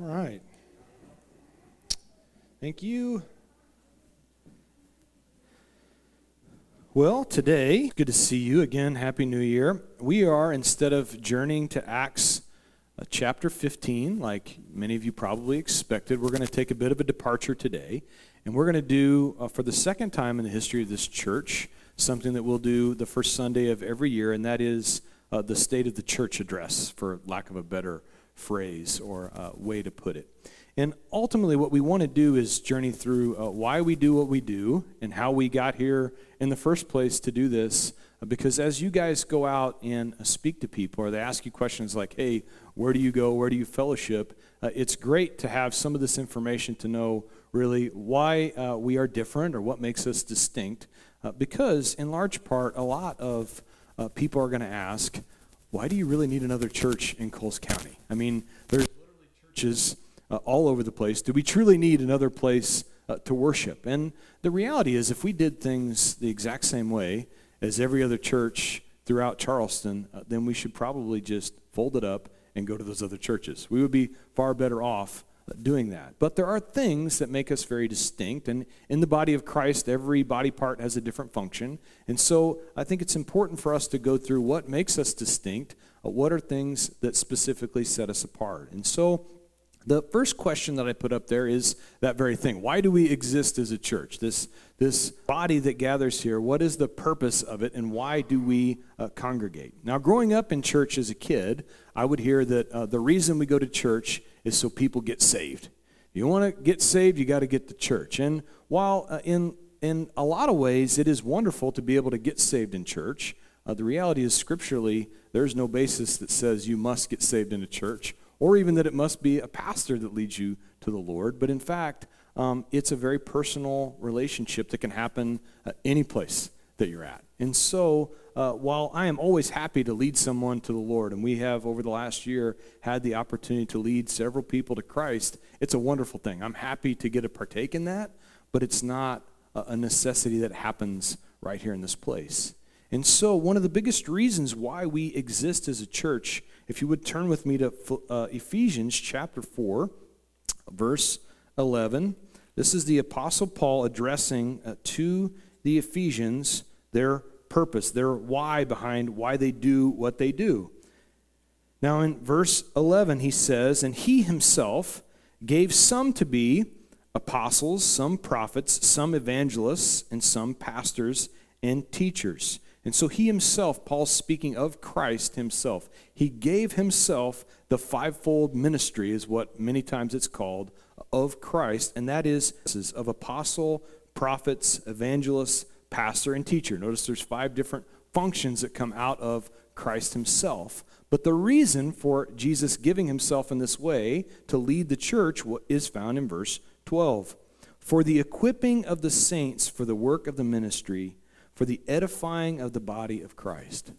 All right. Thank you. Well, today, good to see you again. Happy New Year. We are, instead of journeying to Acts uh, chapter 15, like many of you probably expected, we're going to take a bit of a departure today. And we're going to do, uh, for the second time in the history of this church, something that we'll do the first Sunday of every year, and that is uh, the State of the Church address, for lack of a better phrase or uh, way to put it. And ultimately, what we want to do is journey through uh, why we do what we do and how we got here in the first place to do this. Uh, because as you guys go out and uh, speak to people, or they ask you questions like, hey, where do you go? Where do you fellowship? Uh, it's great to have some of this information to know really why uh, we are different or what makes us distinct. because, in large part, a lot of people are going to ask, why do you really need another church in Coles County? I mean, there's literally churches uh, all over the place. Do we truly need another place uh, to worship? And the reality is, if we did things the exact same way as every other church throughout Charleston, uh, then we should probably just fold it up and go to those other churches. We would be far better off doing that. But there are things that make us very distinct. And in the body of Christ, every body part has a different function. And so I think it's important for us to go through what makes us distinct, uh, what are things that specifically set us apart. And so the first question that I put up there is that very thing. Why do we exist as a church? This, this body that gathers here, what is the purpose of it, and why do we uh, congregate? Now, growing up in church as a kid, I would hear that uh, the reason we go to church is so people get saved. You want to get saved, you got to get to church. And while uh, in, in a lot of ways it is wonderful to be able to get saved in church, uh, the reality is scripturally there's no basis that says you must get saved in a church or even that it must be a pastor that leads you to the Lord. But in fact, um, it's a very personal relationship that can happen at any place that you're at. And so, uh, while I am always happy to lead someone to the Lord, and we have over the last year had the opportunity to lead several people to Christ, it's a wonderful thing. I'm happy to get a partake in that, but it's not a necessity that happens right here in this place. And so, one of the biggest reasons why we exist as a church, if you would turn with me to uh, Ephesians chapter 4, verse 11. This is the Apostle Paul addressing uh, to the Ephesians their purpose, their why behind why they do what they do. Now, in verse 11, he says, And he himself gave some to be apostles, some prophets, some evangelists, and some pastors and teachers. And so he himself, Paul's speaking of Christ himself, he gave himself the fivefold ministry, is what many times it's called, of Christ, and that is of apostle, prophets, evangelists, pastor, and teacher. Notice there's five different functions that come out of Christ himself. But the reason for Jesus giving himself in this way to lead the church is found in verse 12. For the equipping of the saints for the work of the ministry, for the edifying of the body of Christ.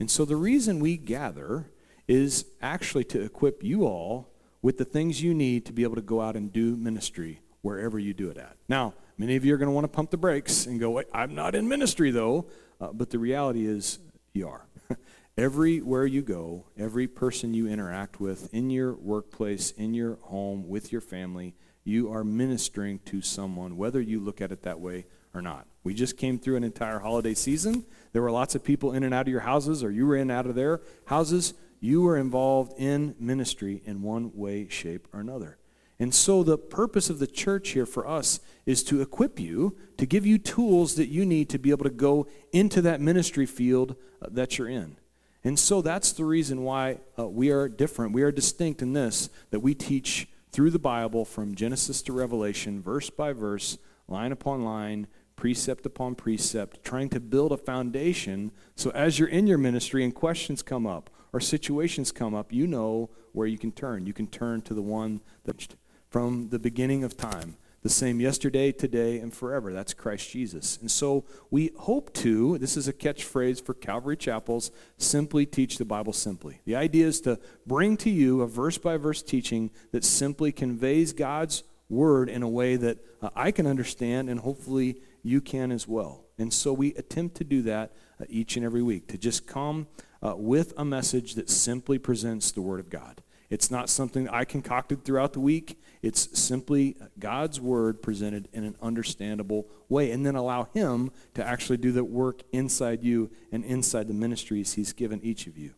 And so the reason we gather is actually to equip you all with the things you need to be able to go out and do ministry wherever you do it at. Now, many of you are going to want to pump the brakes and go, I'm not in ministry though. Uh, but the reality is, you are. Everywhere you go, every person you interact with in your workplace, in your home, with your family, you are ministering to someone, whether you look at it that way or not. We just came through an entire holiday season. There were lots of people in and out of your houses, or you were in and out of their houses. You were involved in ministry in one way, shape, or another. And so, the purpose of the church here for us is to equip you, to give you tools that you need to be able to go into that ministry field uh, that you're in. And so, that's the reason why uh, we are different. We are distinct in this, that we teach through the Bible from Genesis to Revelation, verse by verse, line upon line, precept upon precept, trying to build a foundation so as you're in your ministry and questions come up or situations come up, you know where you can turn. You can turn to the one that from the beginning of time, the same yesterday, today, and forever. That's Christ Jesus. And so we hope to, this is a catchphrase for Calvary Chapels, simply teach the Bible simply. The idea is to bring to you a verse by verse teaching that simply conveys God's word in a way that uh, I can understand and hopefully you can as well. And so we attempt to do that uh, each and every week, to just come uh, with a message that simply presents the Word of God. It's not something I concocted throughout the week. It's simply God's word presented in an understandable way, and then allow Him to actually do the work inside you and inside the ministries He's given each of you.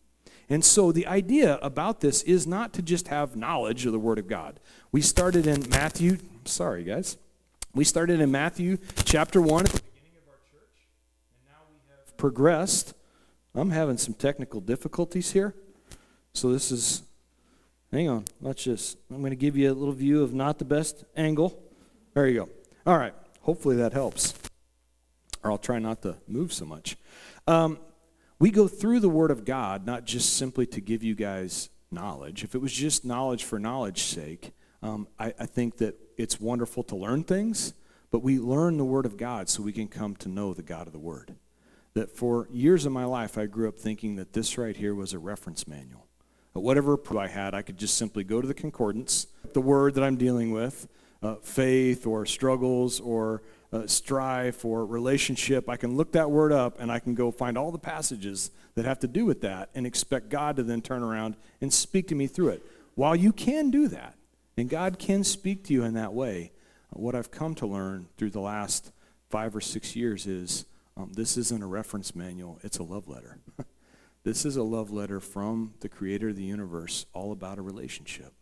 And so the idea about this is not to just have knowledge of the Word of God. We started in Matthew, sorry guys, we started in Matthew chapter 1 at the beginning of our church, and now we have progressed. I'm having some technical difficulties here. So this is, hang on, let's just, I'm going to give you a little view of not the best angle. There you go. All right, hopefully that helps. Or I'll try not to move so much. Um, we go through the Word of God not just simply to give you guys knowledge. If it was just knowledge for knowledge's sake, um, I, I think that it's wonderful to learn things, but we learn the Word of God so we can come to know the God of the Word. That for years of my life, I grew up thinking that this right here was a reference manual. That whatever I had, I could just simply go to the concordance, the word that I'm dealing with, uh, faith or struggles or uh, strife or relationship, I can look that word up and I can go find all the passages that have to do with that and expect God to then turn around and speak to me through it. While you can do that, and God can speak to you in that way, what I've come to learn through the last five or six years is um, this isn't a reference manual, it's a love letter. this is a love letter from the creator of the universe, all about a relationship.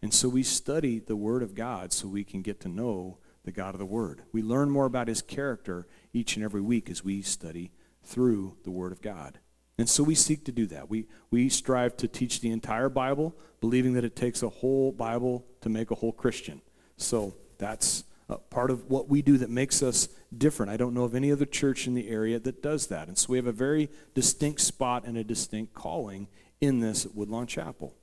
And so we study the Word of God so we can get to know the God of the Word. We learn more about his character each and every week as we study through the Word of God. And so we seek to do that. We, we strive to teach the entire Bible, believing that it takes a whole Bible to make a whole Christian. So that's uh, part of what we do that makes us different. I don't know of any other church in the area that does that. And so we have a very distinct spot and a distinct calling in this at Woodlawn Chapel.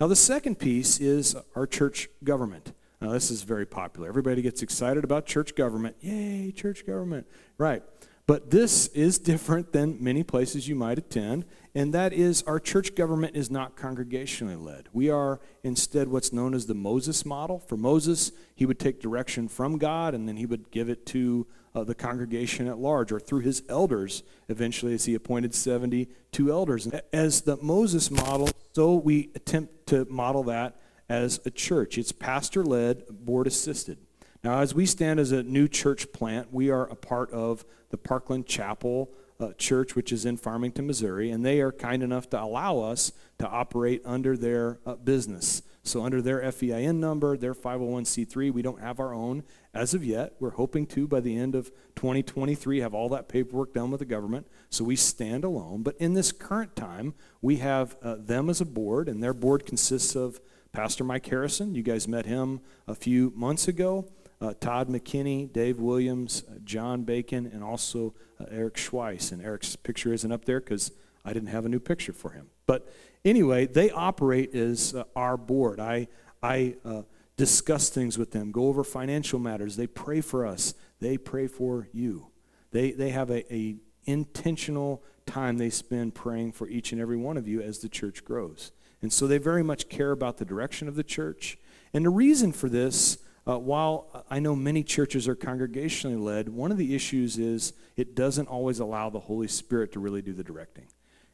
Now, the second piece is our church government. Now, this is very popular. Everybody gets excited about church government. Yay, church government. Right. But this is different than many places you might attend, and that is our church government is not congregationally led. We are instead what's known as the Moses model. For Moses, he would take direction from God, and then he would give it to uh, the congregation at large, or through his elders, eventually, as he appointed 72 elders. As the Moses model, so we attempt to model that as a church. It's pastor led, board assisted. Now, as we stand as a new church plant, we are a part of the Parkland Chapel uh, Church, which is in Farmington, Missouri, and they are kind enough to allow us to operate under their uh, business. So, under their FEIN number, their 501c3, we don't have our own as of yet. We're hoping to, by the end of 2023, have all that paperwork done with the government. So, we stand alone. But in this current time, we have uh, them as a board, and their board consists of Pastor Mike Harrison, you guys met him a few months ago. Uh, Todd McKinney, Dave Williams, uh, John Bacon, and also uh, Eric Schweiss. And Eric's picture isn't up there because I didn't have a new picture for him. But anyway, they operate as uh, our board. I, I discuss things with them, go over financial matters. They pray for us. They pray for you. They, they have a, a intentional time they spend praying for each and every one of you as the church grows. And so they very much care about the direction of the church. And the reason for this, uh, while I know many churches are congregationally led, one of the issues is it doesn't always allow the Holy Spirit to really do the directing.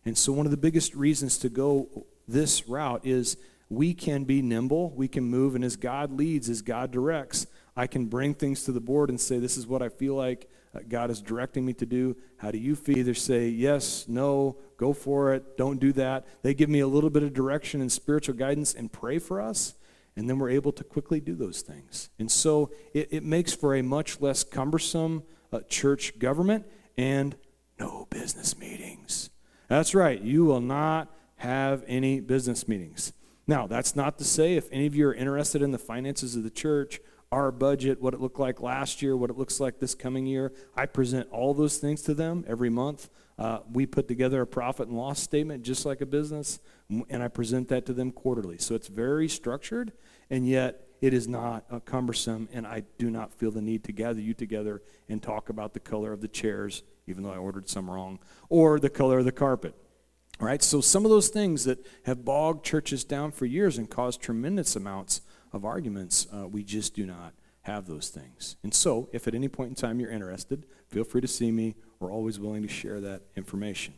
And so one of the biggest reasons to go this route is we can be nimble, we can move, and as God leads, as God directs, I can bring things to the board and say, This is what I feel like God is directing me to do. How do you feel? Either say yes, no, go for it, don't do that. They give me a little bit of direction and spiritual guidance and pray for us, and then we're able to quickly do those things. And so it, it makes for a much less cumbersome uh, church government and no business meetings. That's right, you will not have any business meetings. Now, that's not to say if any of you are interested in the finances of the church our budget, what it looked like last year, what it looks like this coming year. I present all those things to them every month. Uh, we put together a profit and loss statement just like a business, and I present that to them quarterly. So it's very structured, and yet it is not uh, cumbersome, and I do not feel the need to gather you together and talk about the color of the chairs, even though I ordered some wrong, or the color of the carpet. All right, so some of those things that have bogged churches down for years and caused tremendous amounts of arguments, uh, we just do not have those things. And so, if at any point in time you're interested, feel free to see me. We're always willing to share that information.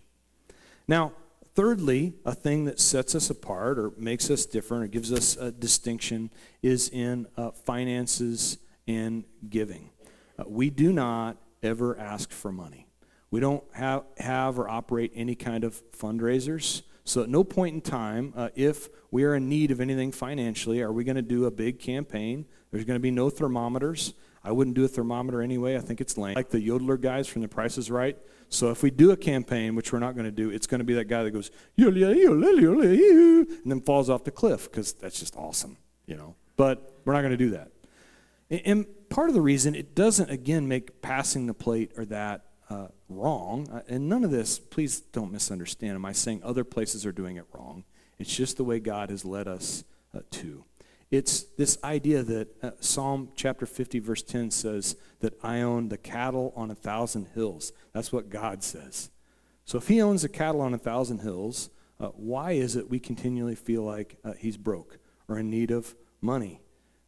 Now, thirdly, a thing that sets us apart or makes us different or gives us a distinction is in uh, finances and giving. Uh, we do not ever ask for money. We don't have, have or operate any kind of fundraisers. So at no point in time, uh, if we are in need of anything financially, are we going to do a big campaign? There's going to be no thermometers. I wouldn't do a thermometer anyway. I think it's lame. Like the yodeler guys from The Price is Right. So if we do a campaign, which we're not going to do, it's going to be that guy that goes, and then falls off the cliff because that's just awesome, you know. But we're not going to do that. And part of the reason it doesn't, again, make passing the plate or that uh, wrong. Uh, and none of this, please don't misunderstand. Am I saying other places are doing it wrong? It's just the way God has led us uh, to. It's this idea that uh, Psalm chapter 50, verse 10 says that I own the cattle on a thousand hills. That's what God says. So if he owns the cattle on a thousand hills, uh, why is it we continually feel like uh, he's broke or in need of money?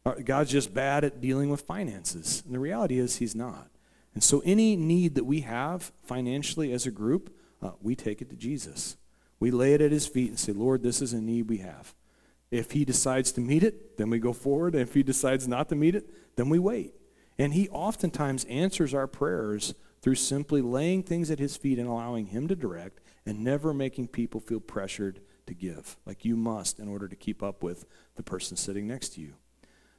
Uh, God's just bad at dealing with finances. And the reality is he's not. And so any need that we have financially as a group, uh, we take it to Jesus. We lay it at his feet and say, Lord, this is a need we have. If he decides to meet it, then we go forward. And if he decides not to meet it, then we wait. And he oftentimes answers our prayers through simply laying things at his feet and allowing him to direct and never making people feel pressured to give, like you must in order to keep up with the person sitting next to you.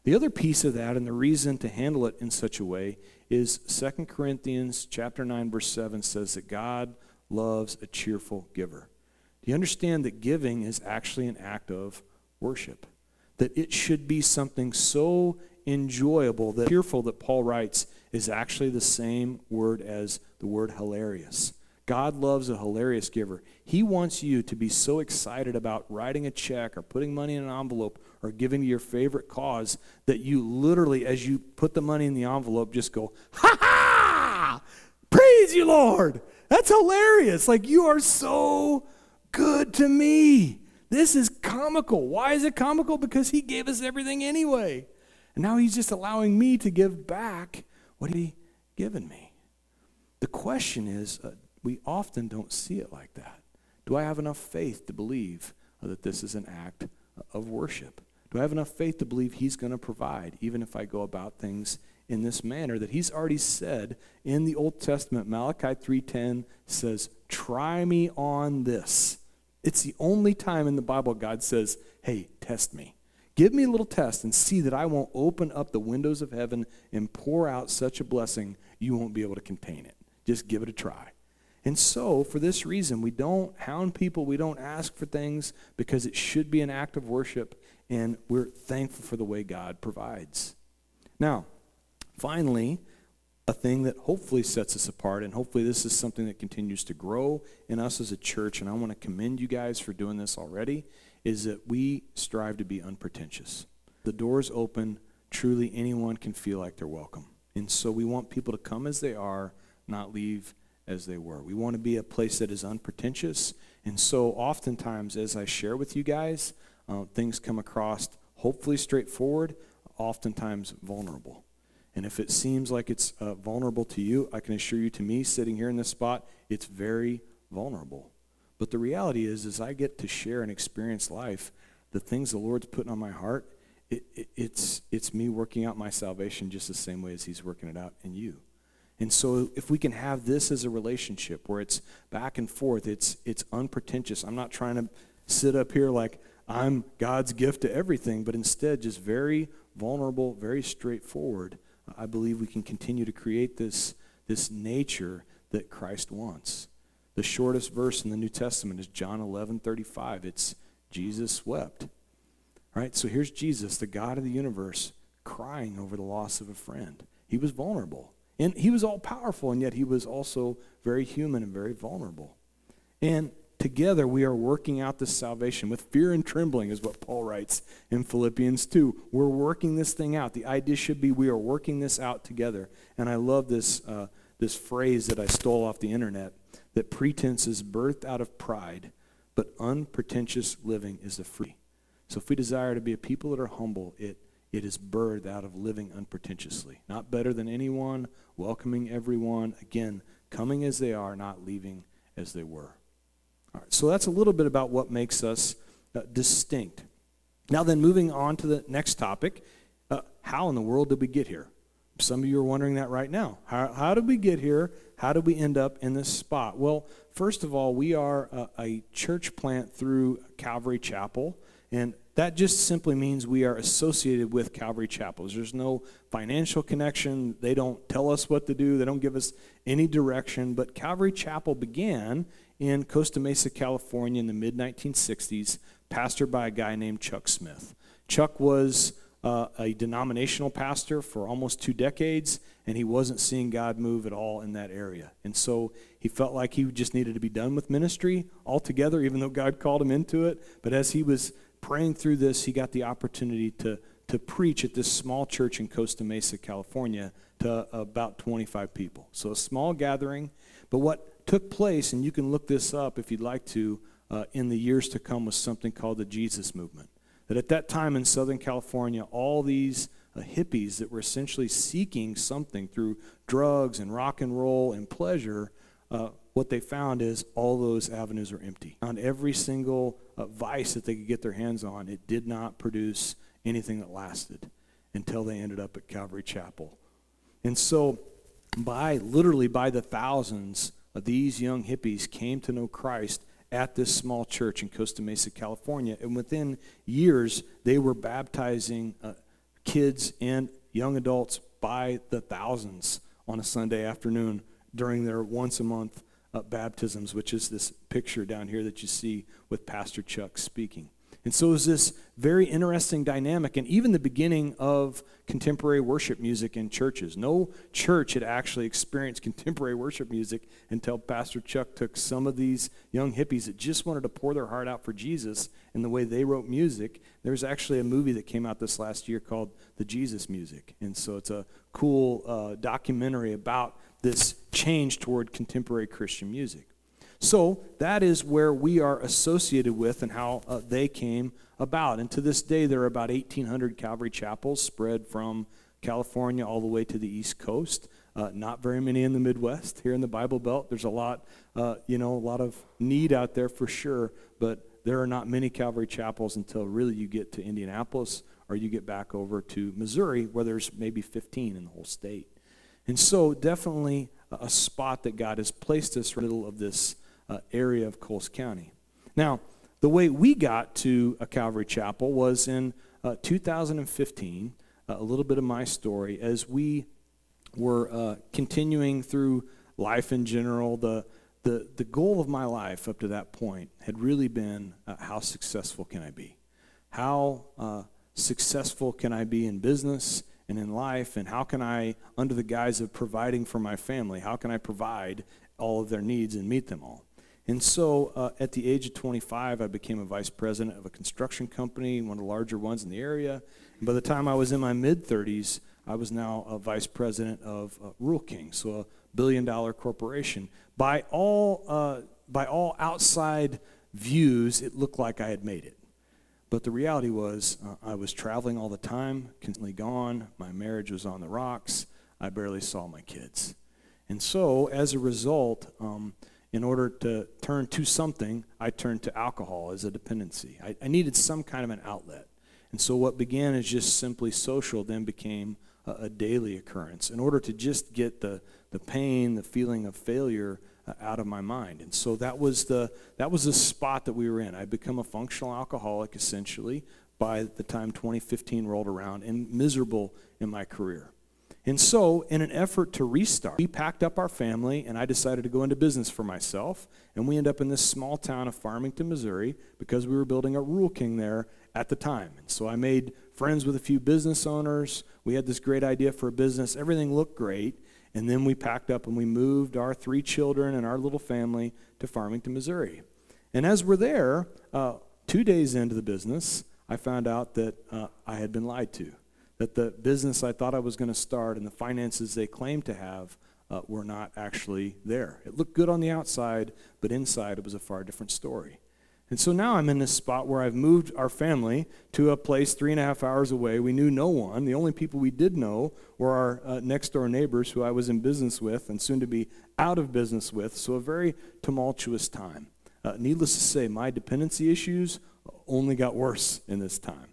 The other piece of that and the reason to handle it in such a way is 2 Corinthians chapter 9 verse 7 says that God loves a cheerful giver. Do you understand that giving is actually an act of worship. That it should be something so enjoyable that cheerful that Paul writes is actually the same word as the word hilarious. God loves a hilarious giver. He wants you to be so excited about writing a check or putting money in an envelope or giving to your favorite cause that you literally, as you put the money in the envelope, just go, ha ha! Praise you, Lord! That's hilarious. Like, you are so good to me. This is comical. Why is it comical? Because he gave us everything anyway. And now he's just allowing me to give back what he given me. The question is, uh, we often don't see it like that. Do I have enough faith to believe uh, that this is an act of worship? Do I have enough faith to believe he's going to provide, even if I go about things in this manner that he's already said in the Old Testament? Malachi 3:10 says, "Try me on this." It's the only time in the Bible God says, hey, test me. Give me a little test and see that I won't open up the windows of heaven and pour out such a blessing you won't be able to contain it. Just give it a try. And so, for this reason, we don't hound people, we don't ask for things because it should be an act of worship, and we're thankful for the way God provides. Now, finally, a thing that hopefully sets us apart, and hopefully this is something that continues to grow in us as a church, and I want to commend you guys for doing this already, is that we strive to be unpretentious. The doors open, truly anyone can feel like they're welcome. And so we want people to come as they are, not leave as they were. We want to be a place that is unpretentious. And so oftentimes, as I share with you guys, uh, things come across hopefully straightforward, oftentimes vulnerable. And if it seems like it's uh, vulnerable to you, I can assure you to me, sitting here in this spot, it's very vulnerable. But the reality is, as I get to share and experience life, the things the Lord's putting on my heart, it, it, it's, it's me working out my salvation just the same way as He's working it out in you. And so if we can have this as a relationship where it's back and forth, it's, it's unpretentious. I'm not trying to sit up here like I'm God's gift to everything, but instead just very vulnerable, very straightforward. I believe we can continue to create this, this nature that Christ wants. The shortest verse in the New Testament is John 11 35. It's Jesus wept. Right? So here's Jesus, the God of the universe, crying over the loss of a friend. He was vulnerable. And he was all powerful, and yet he was also very human and very vulnerable. And Together we are working out this salvation with fear and trembling, is what Paul writes in Philippians 2. We're working this thing out. The idea should be we are working this out together. And I love this, uh, this phrase that I stole off the internet that pretense is birthed out of pride, but unpretentious living is the free. So if we desire to be a people that are humble, it, it is birthed out of living unpretentiously. Not better than anyone, welcoming everyone, again, coming as they are, not leaving as they were. So that's a little bit about what makes us uh, distinct. Now, then, moving on to the next topic uh, how in the world did we get here? Some of you are wondering that right now. How, how did we get here? How did we end up in this spot? Well, first of all, we are a, a church plant through Calvary Chapel, and that just simply means we are associated with Calvary Chapels. There's no financial connection. They don't tell us what to do, they don't give us any direction. But Calvary Chapel began in Costa Mesa, California in the mid 1960s, pastored by a guy named Chuck Smith. Chuck was uh, a denominational pastor for almost two decades, and he wasn't seeing God move at all in that area. And so he felt like he just needed to be done with ministry altogether, even though God called him into it. But as he was praying through this, he got the opportunity to, to preach at this small church in Costa Mesa, California, to about 25 people. So a small gathering. But what took place, and you can look this up if you'd like to, uh, in the years to come, was something called the Jesus Movement. That at that time in Southern California, all these uh, hippies that were essentially seeking something through drugs and rock and roll and pleasure uh, what they found is all those avenues are empty. On every single uh, vice that they could get their hands on, it did not produce anything that lasted until they ended up at Calvary Chapel. And so, by literally by the thousands, these young hippies came to know Christ at this small church in Costa Mesa, California. And within years, they were baptizing uh, kids and young adults by the thousands on a Sunday afternoon during their once a month uh, baptisms, which is this picture down here that you see with Pastor Chuck speaking. And so it was this very interesting dynamic, and even the beginning of contemporary worship music in churches. No church had actually experienced contemporary worship music until Pastor Chuck took some of these young hippies that just wanted to pour their heart out for Jesus and the way they wrote music. There's actually a movie that came out this last year called The Jesus Music. And so it's a cool uh, documentary about this change toward contemporary Christian music. So that is where we are associated with and how uh, they came about. And to this day, there are about 1,800 Calvary chapels spread from California all the way to the East Coast. Uh, not very many in the Midwest. Here in the Bible Belt, there's a lot, uh, you know, a lot of need out there for sure. But there are not many Calvary chapels until really you get to Indianapolis or you get back over to Missouri, where there's maybe 15 in the whole state. And so, definitely a spot that God has placed us in the middle of this uh, area of Coles County. Now, the way we got to a Calvary Chapel was in uh, 2015. Uh, a little bit of my story as we were uh, continuing through life in general. The, the, the goal of my life up to that point had really been uh, how successful can I be? How uh, successful can I be in business? and in life, and how can I, under the guise of providing for my family, how can I provide all of their needs and meet them all? And so uh, at the age of 25, I became a vice president of a construction company, one of the larger ones in the area. And by the time I was in my mid 30s, I was now a vice president of uh, Rural King, so a billion dollar corporation. By all, uh, by all outside views, it looked like I had made it. But the reality was, uh, I was traveling all the time, constantly gone. My marriage was on the rocks. I barely saw my kids. And so, as a result, um, in order to turn to something, I turned to alcohol as a dependency. I, I, needed some kind of an outlet. And so, what began as just simply social then became a, a daily occurrence in order to just get the, the pain, the feeling of failure uh, out of my mind. And so that was the that was the spot that we were in. I'd become a functional alcoholic essentially by the time 2015 rolled around and miserable in my career. And so, in an effort to restart, we packed up our family and I decided to go into business for myself. And we end up in this small town of Farmington, Missouri, because we were building a Rural King there at the time. And so I made friends with a few business owners. We had this great idea for a business. Everything looked great. And then we packed up and we moved our three children and our little family to Farmington, Missouri. And as we're there, uh, two days into the business, I found out that uh, I had been lied to. That the business I thought I was going to start and the finances they claimed to have uh, were not actually there. It looked good on the outside, but inside it was a far different story. And so now I'm in this spot where I've moved our family to a place three and a half hours away. We knew no one. The only people we did know were our uh, next door neighbors who I was in business with and soon to be out of business with. So a very tumultuous time. uh, needless to say, my dependency issues only got worse in this time.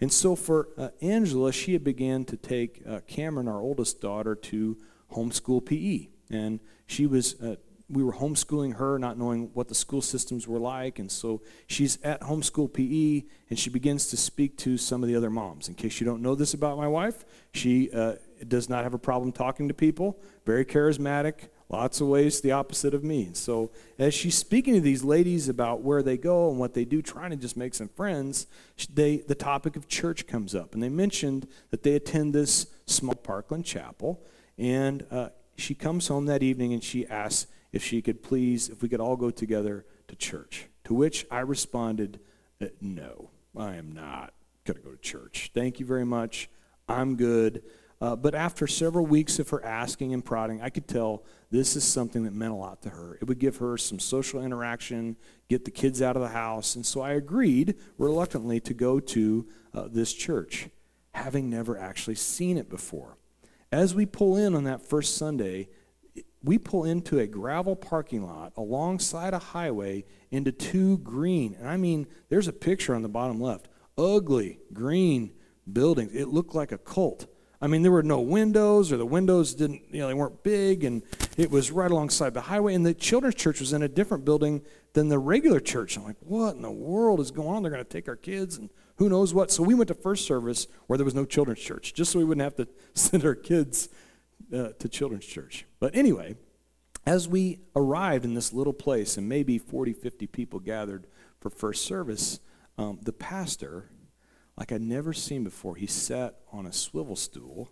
And so for uh, Angela, she had began to take uh, Cameron, our oldest daughter, to homeschool PE. And she was, uh, we were homeschooling her, not knowing what the school systems were like. And so she's at homeschool PE, and she begins to speak to some of the other moms. In case you don't know this about my wife, she uh, does not have a problem talking to people, very charismatic, lots of ways the opposite of me. So as she's speaking to these ladies about where they go and what they do, trying to just make some friends, they, the topic of church comes up. And they mentioned that they attend this small Parkland chapel. And uh, she comes home that evening and she asks if she could please, if we could all go together to church. To which I responded, uh, no, I am not going to go to church. Thank you very much. I'm good. Uh, but after several weeks of her asking and prodding, I could tell this is something that meant a lot to her. It would give her some social interaction, get the kids out of the house. And so I agreed reluctantly to go to uh, this church, having never actually seen it before. As we pull in on that first Sunday, we pull into a gravel parking lot alongside a highway into two green, and I mean, there's a picture on the bottom left, ugly green buildings. It looked like a cult. I mean, there were no windows, or the windows didn't, you know, they weren't big, and it was right alongside the highway. And the children's church was in a different building than the regular church. I'm like, what in the world is going on? They're going to take our kids and who knows what. So we went to first service where there was no children's church, just so we wouldn't have to send our kids uh, to children's church. But anyway, as we arrived in this little place, and maybe 40, 50 people gathered for first service, um, the pastor like I'd never seen before. He sat on a swivel stool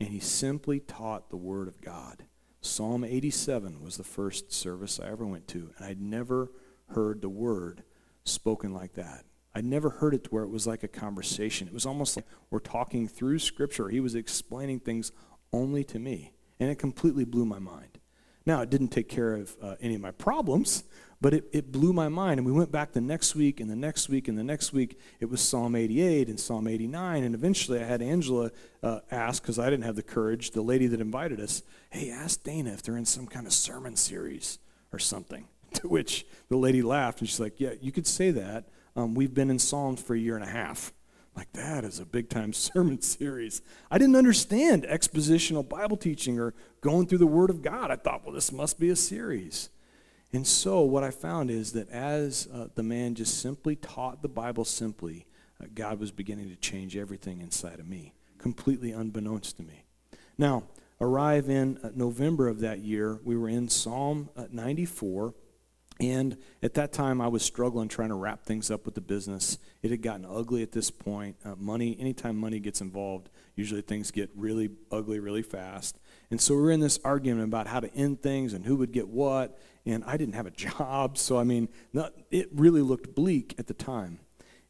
and he simply taught the Word of God. Psalm 87 was the first service I ever went to, and I'd never heard the Word spoken like that. I'd never heard it to where it was like a conversation. It was almost like we're talking through Scripture. He was explaining things only to me, and it completely blew my mind. Now, it didn't take care of uh, any of my problems, but it, it blew my mind. And we went back the next week and the next week and the next week. It was Psalm 88 and Psalm 89. And eventually I had Angela uh, ask, because I didn't have the courage, the lady that invited us, hey, ask Dana if they're in some kind of sermon series or something. To which the lady laughed and she's like, yeah, you could say that. Um, we've been in Psalms for a year and a half. Like, that is a big time sermon series. I didn't understand expositional Bible teaching or going through the Word of God. I thought, well, this must be a series. And so, what I found is that as uh, the man just simply taught the Bible simply, uh, God was beginning to change everything inside of me, completely unbeknownst to me. Now, arrive in uh, November of that year, we were in Psalm uh, 94. And at that time, I was struggling trying to wrap things up with the business. It had gotten ugly at this point. Uh, money, anytime money gets involved, usually things get really ugly really fast. And so we were in this argument about how to end things and who would get what and I didn't have a job. So, I mean, not, it really looked bleak at the time.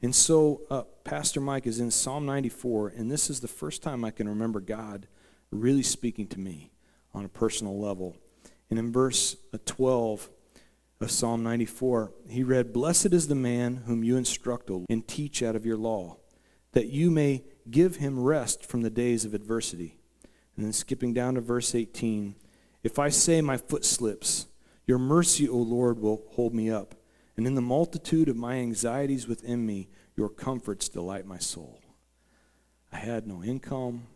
And so, uh, Pastor Mike is in Psalm 94, and this is the first time I can remember God really speaking to me on a personal level. And in verse uh, 12 of Psalm 94, he read, Blessed is the man whom you instruct and teach out of your law, that you may give him rest from the days of adversity. And then skipping down to verse 18, If I say my foot slips, your mercy, O Lord, will hold me up. And in the multitude of my anxieties within me, your comforts delight my soul. I had no income,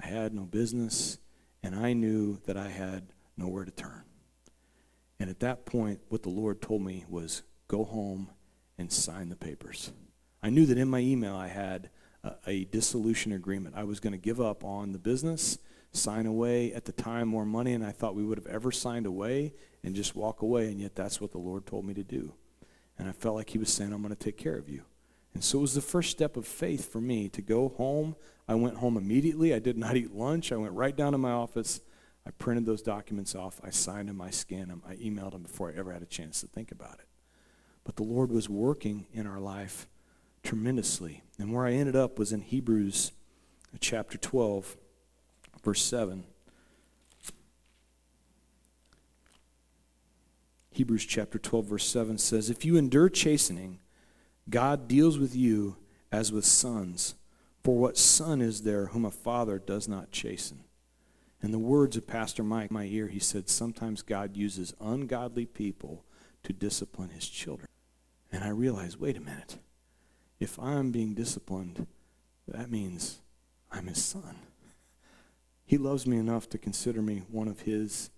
I had no business, and I knew that I had nowhere to turn. And at that point, what the Lord told me was go home and sign the papers. I knew that in my email I had a, a dissolution agreement. I was going to give up on the business sign away at the time more money than I thought we would have ever signed away and just walk away. And yet that's what the Lord told me to do. And I felt like He was saying, I'm going to take care of you. And so it was the first step of faith for me to go home. I went home immediately. I did not eat lunch. I went right down to my office. I printed those documents off. I signed them. I scanned them. I emailed them before I ever had a chance to think about it. But the Lord was working in our life tremendously. And where I ended up was in Hebrews uh, chapter 12 verse 7. Hebrews chapter 12, verse 7 says, If you endure chastening, God deals with you as with sons. For what son is there whom a father does not chasten? In the words of Pastor Mike, my ear, he said, Sometimes God uses ungodly people to discipline his children. And I realized, wait a minute. If I'm being disciplined, that means I'm his son. He loves me enough to consider me one of his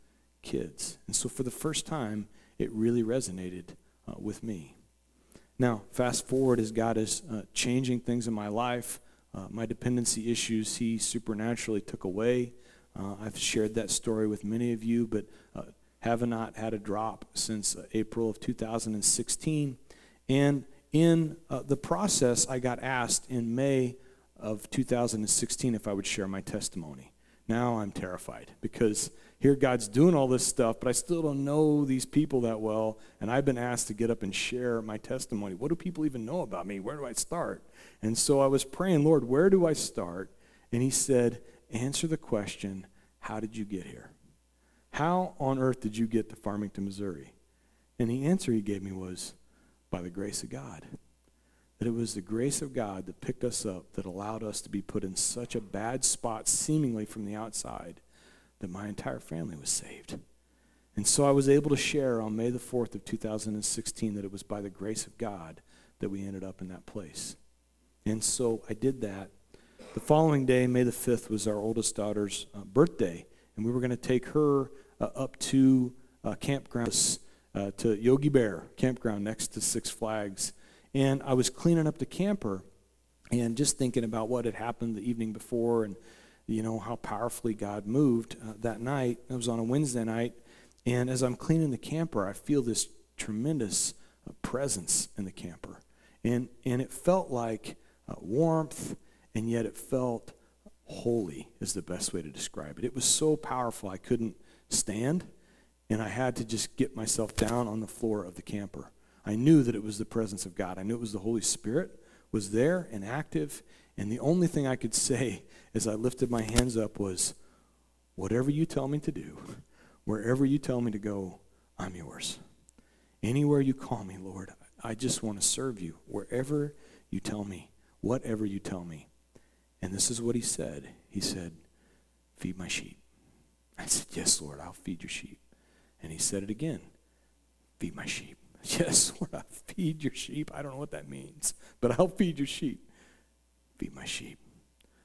kids. And so for the first time, it really resonated uh, with me. Now, fast forward as God is uh, changing things in my life, uh, my dependency issues he supernaturally took away. Uh, I've shared that story with many of you, but uh, have not had a drop since uh, April of 2016. And in the process, I got asked in May of 2016 if I would share my testimony. Now I'm terrified because here God's doing all this stuff, but I still don't know these people that well, and I've been asked to get up and share my testimony. What do people even know about me? Where do I start? And so I was praying, Lord, where do I start? And He said, Answer the question, How did you get here? How on earth did you get to Farmington, Missouri? And the answer He gave me was, By the grace of God. That it was the grace of God that picked us up, that allowed us to be put in such a bad spot, seemingly from the outside, that my entire family was saved. And so I was able to share on May the 4th of 2016 that it was by the grace of God that we ended up in that place. And so I did that. The following day, May the 5th, was our oldest daughter's uh, birthday, and we were going to take her uh, up to uh, campground, uh, to Yogi Bear campground next to Six Flags. And I was cleaning up the camper and just thinking about what had happened the evening before and, you know, how powerfully God moved uh, that night. It was on a Wednesday night. And as I'm cleaning the camper, I feel this tremendous uh, presence in the camper. And, and it felt like uh, warmth, and yet it felt holy, is the best way to describe it. It was so powerful, I couldn't stand, and I had to just get myself down on the floor of the camper. I knew that it was the presence of God. I knew it was the Holy Spirit was there and active, and the only thing I could say as I lifted my hands up was, whatever you tell me to do, wherever you tell me to go, I'm yours. Anywhere you call me, Lord, I just want to serve you. Wherever you tell me, whatever you tell me. And this is what he said. He said, Feed my sheep. I said, Yes, Lord, I'll feed your sheep. And he said it again Feed my sheep. Yes, Lord, I'll feed your sheep. I don't know what that means, but I'll feed your sheep. Feed my sheep.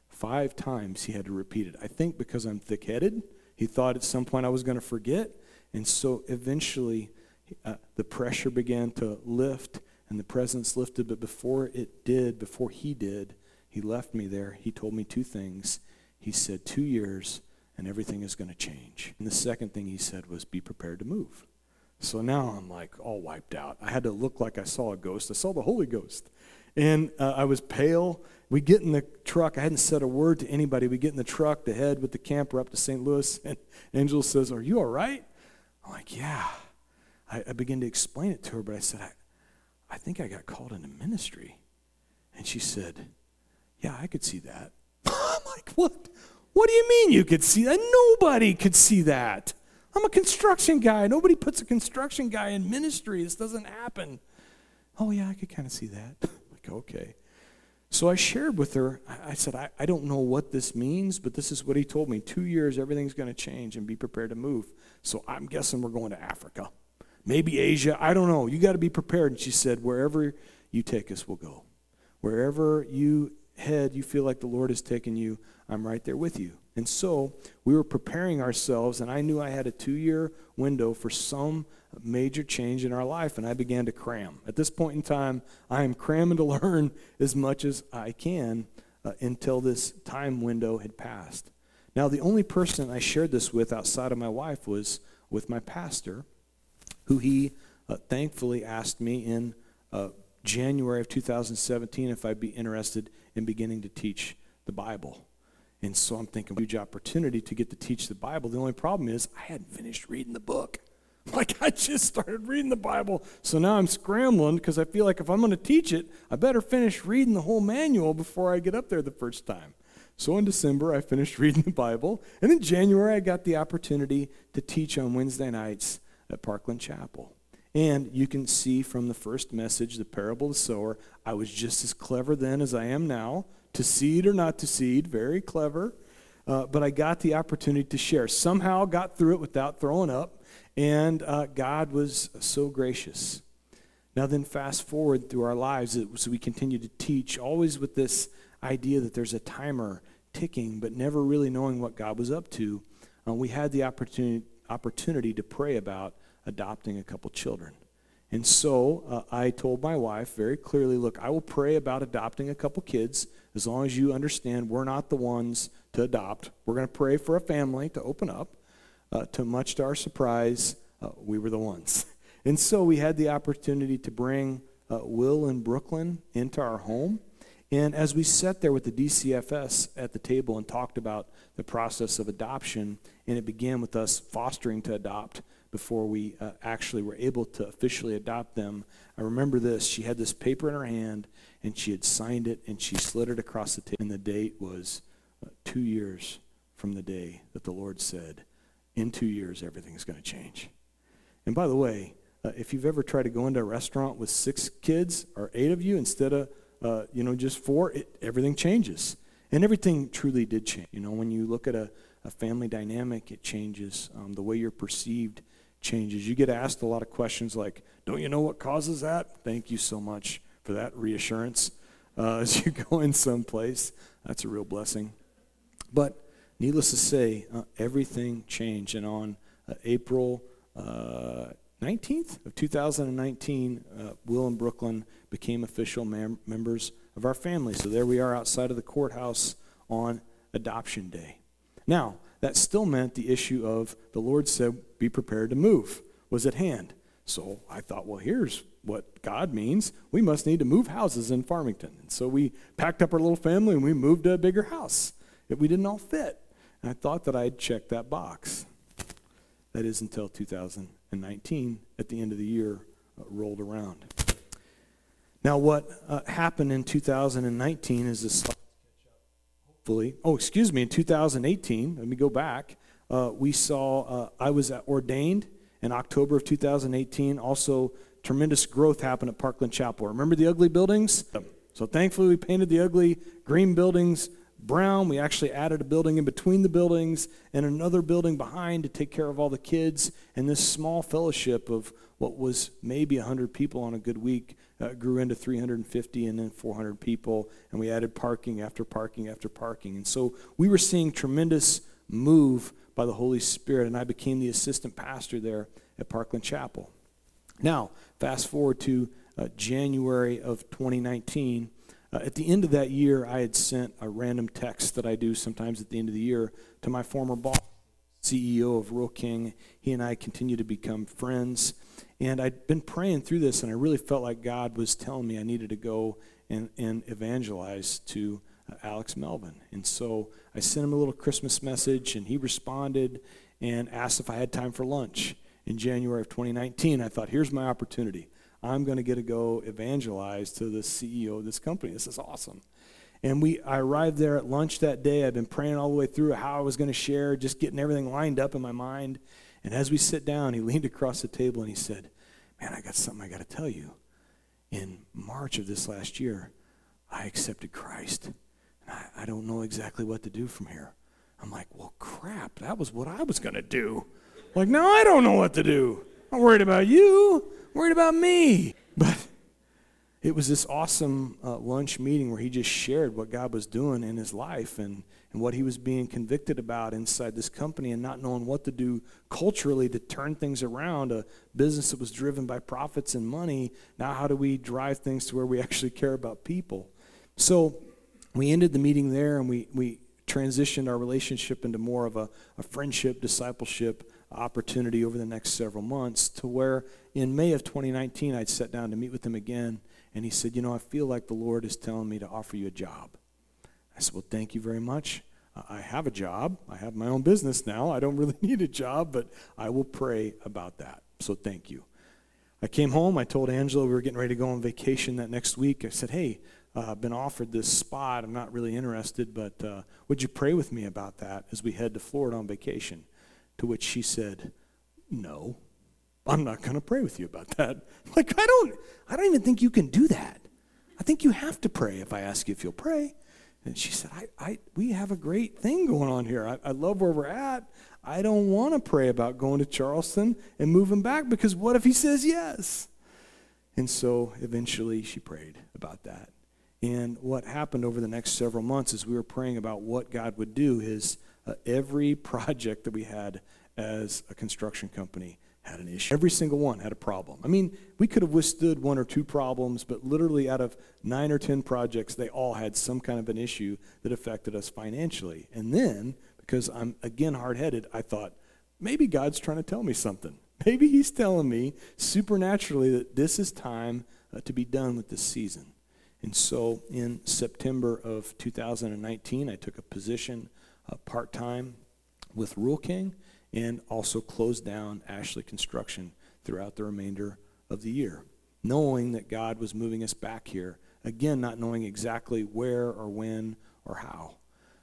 Five times he had to repeat it. I think because I'm thick headed, he thought at some point I was going to forget. And so eventually uh, the pressure began to lift and the presence lifted. But before it did, before he did, he left me there. He told me two things. He said, Two years and everything is going to change. And the second thing he said was, Be prepared to move. So now I'm like all wiped out. I had to look like I saw a ghost. I saw the Holy Ghost. And uh, I was pale. We get in the truck. I hadn't said a word to anybody. We get in the truck to head with the camper up to St. Louis. And Angel says, Are you all right? I'm like, Yeah. I, I began to explain it to her, but I said, I, I think I got called into ministry. And she said, Yeah, I could see that. I'm like, What? What do you mean you could see that? Nobody could see that. I'm a construction guy. Nobody puts a construction guy in ministry. This doesn't happen. Oh, yeah, I could kind of see that. like, okay. So I shared with her, I said, I, I don't know what this means, but this is what he told me. Two years, everything's going to change and be prepared to move. So I'm guessing we're going to Africa. Maybe Asia. I don't know. You got to be prepared. And she said, Wherever you take us, we'll go. Wherever you head, you feel like the Lord has taken you, I'm right there with you. And so we were preparing ourselves, and I knew I had a two year window for some major change in our life, and I began to cram. At this point in time, I am cramming to learn as much as I can uh, until this time window had passed. Now, the only person I shared this with outside of my wife was with my pastor, who he uh, thankfully asked me in uh, January of 2017 if I'd be interested in beginning to teach the Bible. And so I'm thinking, huge opportunity to get to teach the Bible. The only problem is I hadn't finished reading the book. Like I just started reading the Bible. So now I'm scrambling because I feel like if I'm going to teach it, I better finish reading the whole manual before I get up there the first time. So in December, I finished reading the Bible. And in January, I got the opportunity to teach on Wednesday nights at Parkland Chapel. And you can see from the first message, the parable of the sower, I was just as clever then as I am now to seed or not to seed, very clever. Uh, but I got the opportunity to share. Somehow got through it without throwing up. And uh, God was so gracious. Now, then, fast forward through our lives as we continue to teach, always with this idea that there's a timer ticking, but never really knowing what God was up to. Uh, we had the opportunity, opportunity to pray about adopting a couple children. And so uh, I told my wife very clearly look, I will pray about adopting a couple kids as long as you understand we're not the ones to adopt. We're going to pray for a family to open up. Uh, to much to our surprise, uh, we were the ones. And so we had the opportunity to bring uh, Will and Brooklyn into our home. And as we sat there with the DCFS at the table and talked about the process of adoption, and it began with us fostering to adopt before we uh, actually were able to officially adopt them, I remember this. She had this paper in her hand, and she had signed it, and she slid it across the table. And the date was uh, two years from the day that the Lord said, In two years, everything's going to change. And by the way, uh, if you've ever tried to go into a restaurant with six kids or eight of you instead of uh, you know just four, it, everything changes, and everything truly did change. You know, when you look at a, a family dynamic, it changes. Um, the way you're perceived changes. You get asked a lot of questions like, "Don't you know what causes that?" Thank you so much for that reassurance uh, as you go in someplace. That's a real blessing. But needless to say, uh, everything changed, and on uh, April. Uh, 19th of 2019, uh, Will and Brooklyn became official mem- members of our family. So there we are outside of the courthouse on adoption day. Now, that still meant the issue of the Lord said, be prepared to move, was at hand. So I thought, well, here's what God means. We must need to move houses in Farmington. And so we packed up our little family and we moved to a bigger house. If we didn't all fit. And I thought that I'd check that box. That is until 2019, at the end of the year uh, rolled around. Now, what uh, happened in 2019 is this. Hopefully, oh, excuse me, in 2018, let me go back. Uh, we saw uh, I was ordained in October of 2018. Also, tremendous growth happened at Parkland Chapel. Remember the ugly buildings? So thankfully, we painted the ugly green buildings brown. We actually added a building in between the buildings and another building behind to take care of all the kids. And this small fellowship of what was maybe 100 people on a good week uh, grew into 350 and then 400 people. And we added parking after parking after parking. And so we were seeing tremendous move by the Holy Spirit. And I became the assistant pastor there at Parkland Chapel. Now, fast forward to uh, January of 2019. Uh, at the end of that year, I had sent a random text that I do sometimes at the end of the year to my former boss, CEO of Rural King. He and I continue to become friends. And I'd been praying through this, and I really felt like God was telling me I needed to go and, and evangelize to uh, Alex Melvin. And so I sent him a little Christmas message, and he responded and asked if I had time for lunch in January of 2019. I thought, here's my opportunity. I'm going to get to go evangelize to the CEO of this company. This is awesome. And we, I arrived there at lunch that day. I've been praying all the way through how I was going to share, just getting everything lined up in my mind. And as we sit down, he leaned across the table and he said, Man, I got something I got to tell you. In March of this last year, I accepted Christ. And I, I don't know exactly what to do from here. I'm like, Well, crap, that was what I was going to do. Like, now I don't know what to do. I'm worried about you worried about me. But it was this awesome uh, lunch meeting where he just shared what God was doing in his life and, and what he was being convicted about inside this company and not knowing what to do culturally to turn things around. A business that was driven by profits and money. Now, how do we drive things to where we actually care about people? So we ended the meeting there and we, we transitioned our relationship into more of a, a friendship, discipleship opportunity over the next several months to where in May of 2019 I'd sat down to meet with him again and he said, You know, I feel like the Lord is telling me to offer you a job. I said, Well, thank you very much. I have a job. I have my own business now. I don't really need a job, but I will pray about that. So thank you. I came home. I told Angela we were getting ready to go on vacation that next week. I said, Hey, uh, I've been offered this spot. I'm not really interested, but uh, would you pray with me about that as we head to Florida on vacation? To which she said, No, I'm not going to pray with you about that. Like, I don't, I don't even think you can do that. I think you have to pray if I ask you if you'll pray. And she said, I, I, we have a great thing going on here. I, I love where we're at. I don't want to pray about going to Charleston and moving back because what if he says yes? And so eventually she prayed about that. And what happened over the next several months as we were praying about what God would do is uh, every project that we had as a construction company had an issue. Every single one had a problem. I mean, we could have withstood one or two problems, but literally out of nine or ten projects, they all had some kind of an issue that affected us financially. And then, because I'm again hard headed, I thought, maybe God's trying to tell me something. Maybe He's telling me supernaturally that this is time uh, to be done with this season. And so in September of 2019, I took a position uh, part time with Rural King and also closed down Ashley Construction throughout the remainder of the year, knowing that God was moving us back here. Again, not knowing exactly where or when or how.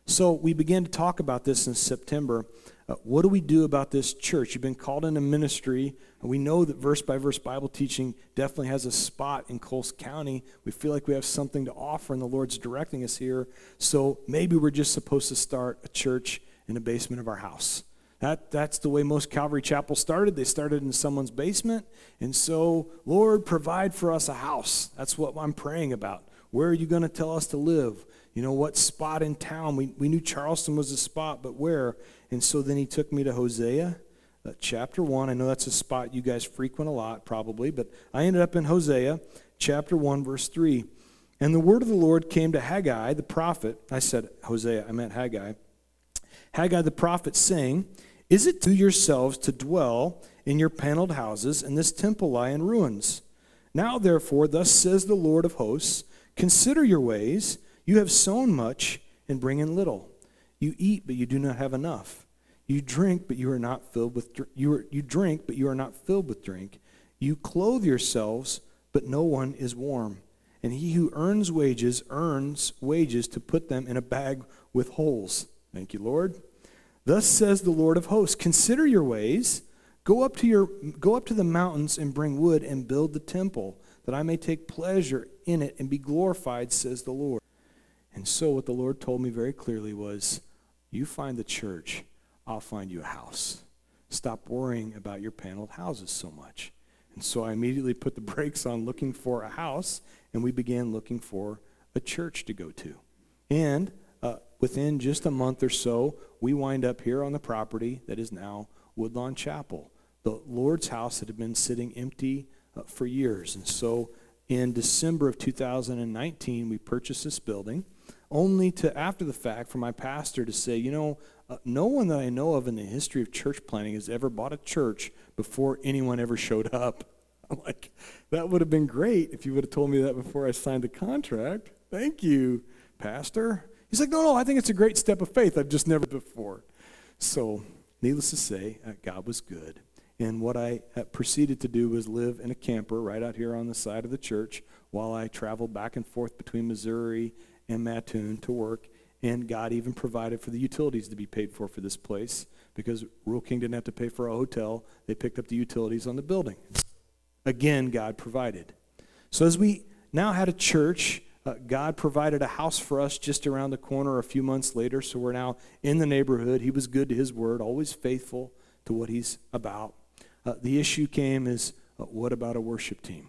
So we began to talk about this in September. Uh, what do we do about this church? You've been called into ministry. We know that verse by verse Bible teaching definitely has a spot in Coles County. We feel like we have something to offer, and the Lord's directing us here. So maybe we're just supposed to start a church in the basement of our house. That, that's the way most Calvary Chapel started. They started in someone's basement. And so, Lord, provide for us a house. That's what I'm praying about. Where are you going to tell us to live? You know, what spot in town? We, we knew Charleston was a spot, but where? And so then he took me to Hosea uh, chapter 1. I know that's a spot you guys frequent a lot, probably, but I ended up in Hosea chapter 1, verse 3. And the word of the Lord came to Haggai the prophet. I said Hosea, I meant Haggai. Haggai the prophet saying, Is it to yourselves to dwell in your paneled houses, and this temple lie in ruins? Now, therefore, thus says the Lord of hosts, Consider your ways. You have sown much and bring in little. You eat, but you do not have enough. You drink, but you are not filled with you, are, you drink, but you are not filled with drink. You clothe yourselves, but no one is warm. And he who earns wages earns wages to put them in a bag with holes. Thank you, Lord. Thus says the Lord of hosts, consider your ways. Go up to your go up to the mountains and bring wood and build the temple, that I may take pleasure in it and be glorified, says the Lord. And so what the Lord told me very clearly was, you find the church, I'll find you a house. Stop worrying about your paneled houses so much. And so I immediately put the brakes on looking for a house, and we began looking for a church to go to. And uh, within just a month or so, we wind up here on the property that is now Woodlawn Chapel, the Lord's house that had been sitting empty uh, for years. And so in December of 2019, we purchased this building, only to, after the fact, for my pastor to say, you know, uh, no one that I know of in the history of church planting has ever bought a church before anyone ever showed up. I'm like, that would have been great if you would have told me that before I signed the contract. Thank you, Pastor. He's like, no, no, I think it's a great step of faith. I've just never before. So, needless to say, uh, God was good. And what I uh, proceeded to do was live in a camper right out here on the side of the church while I traveled back and forth between Missouri and Mattoon to work. And God even provided for the utilities to be paid for for this place because Rural King didn't have to pay for a hotel. They picked up the utilities on the building. Again, God provided. So as we now had a church uh, God provided a house for us just around the corner a few months later, so we're now in the neighborhood. He was good to his word, always faithful to what he's about. Uh, the issue came is uh, what about a worship team?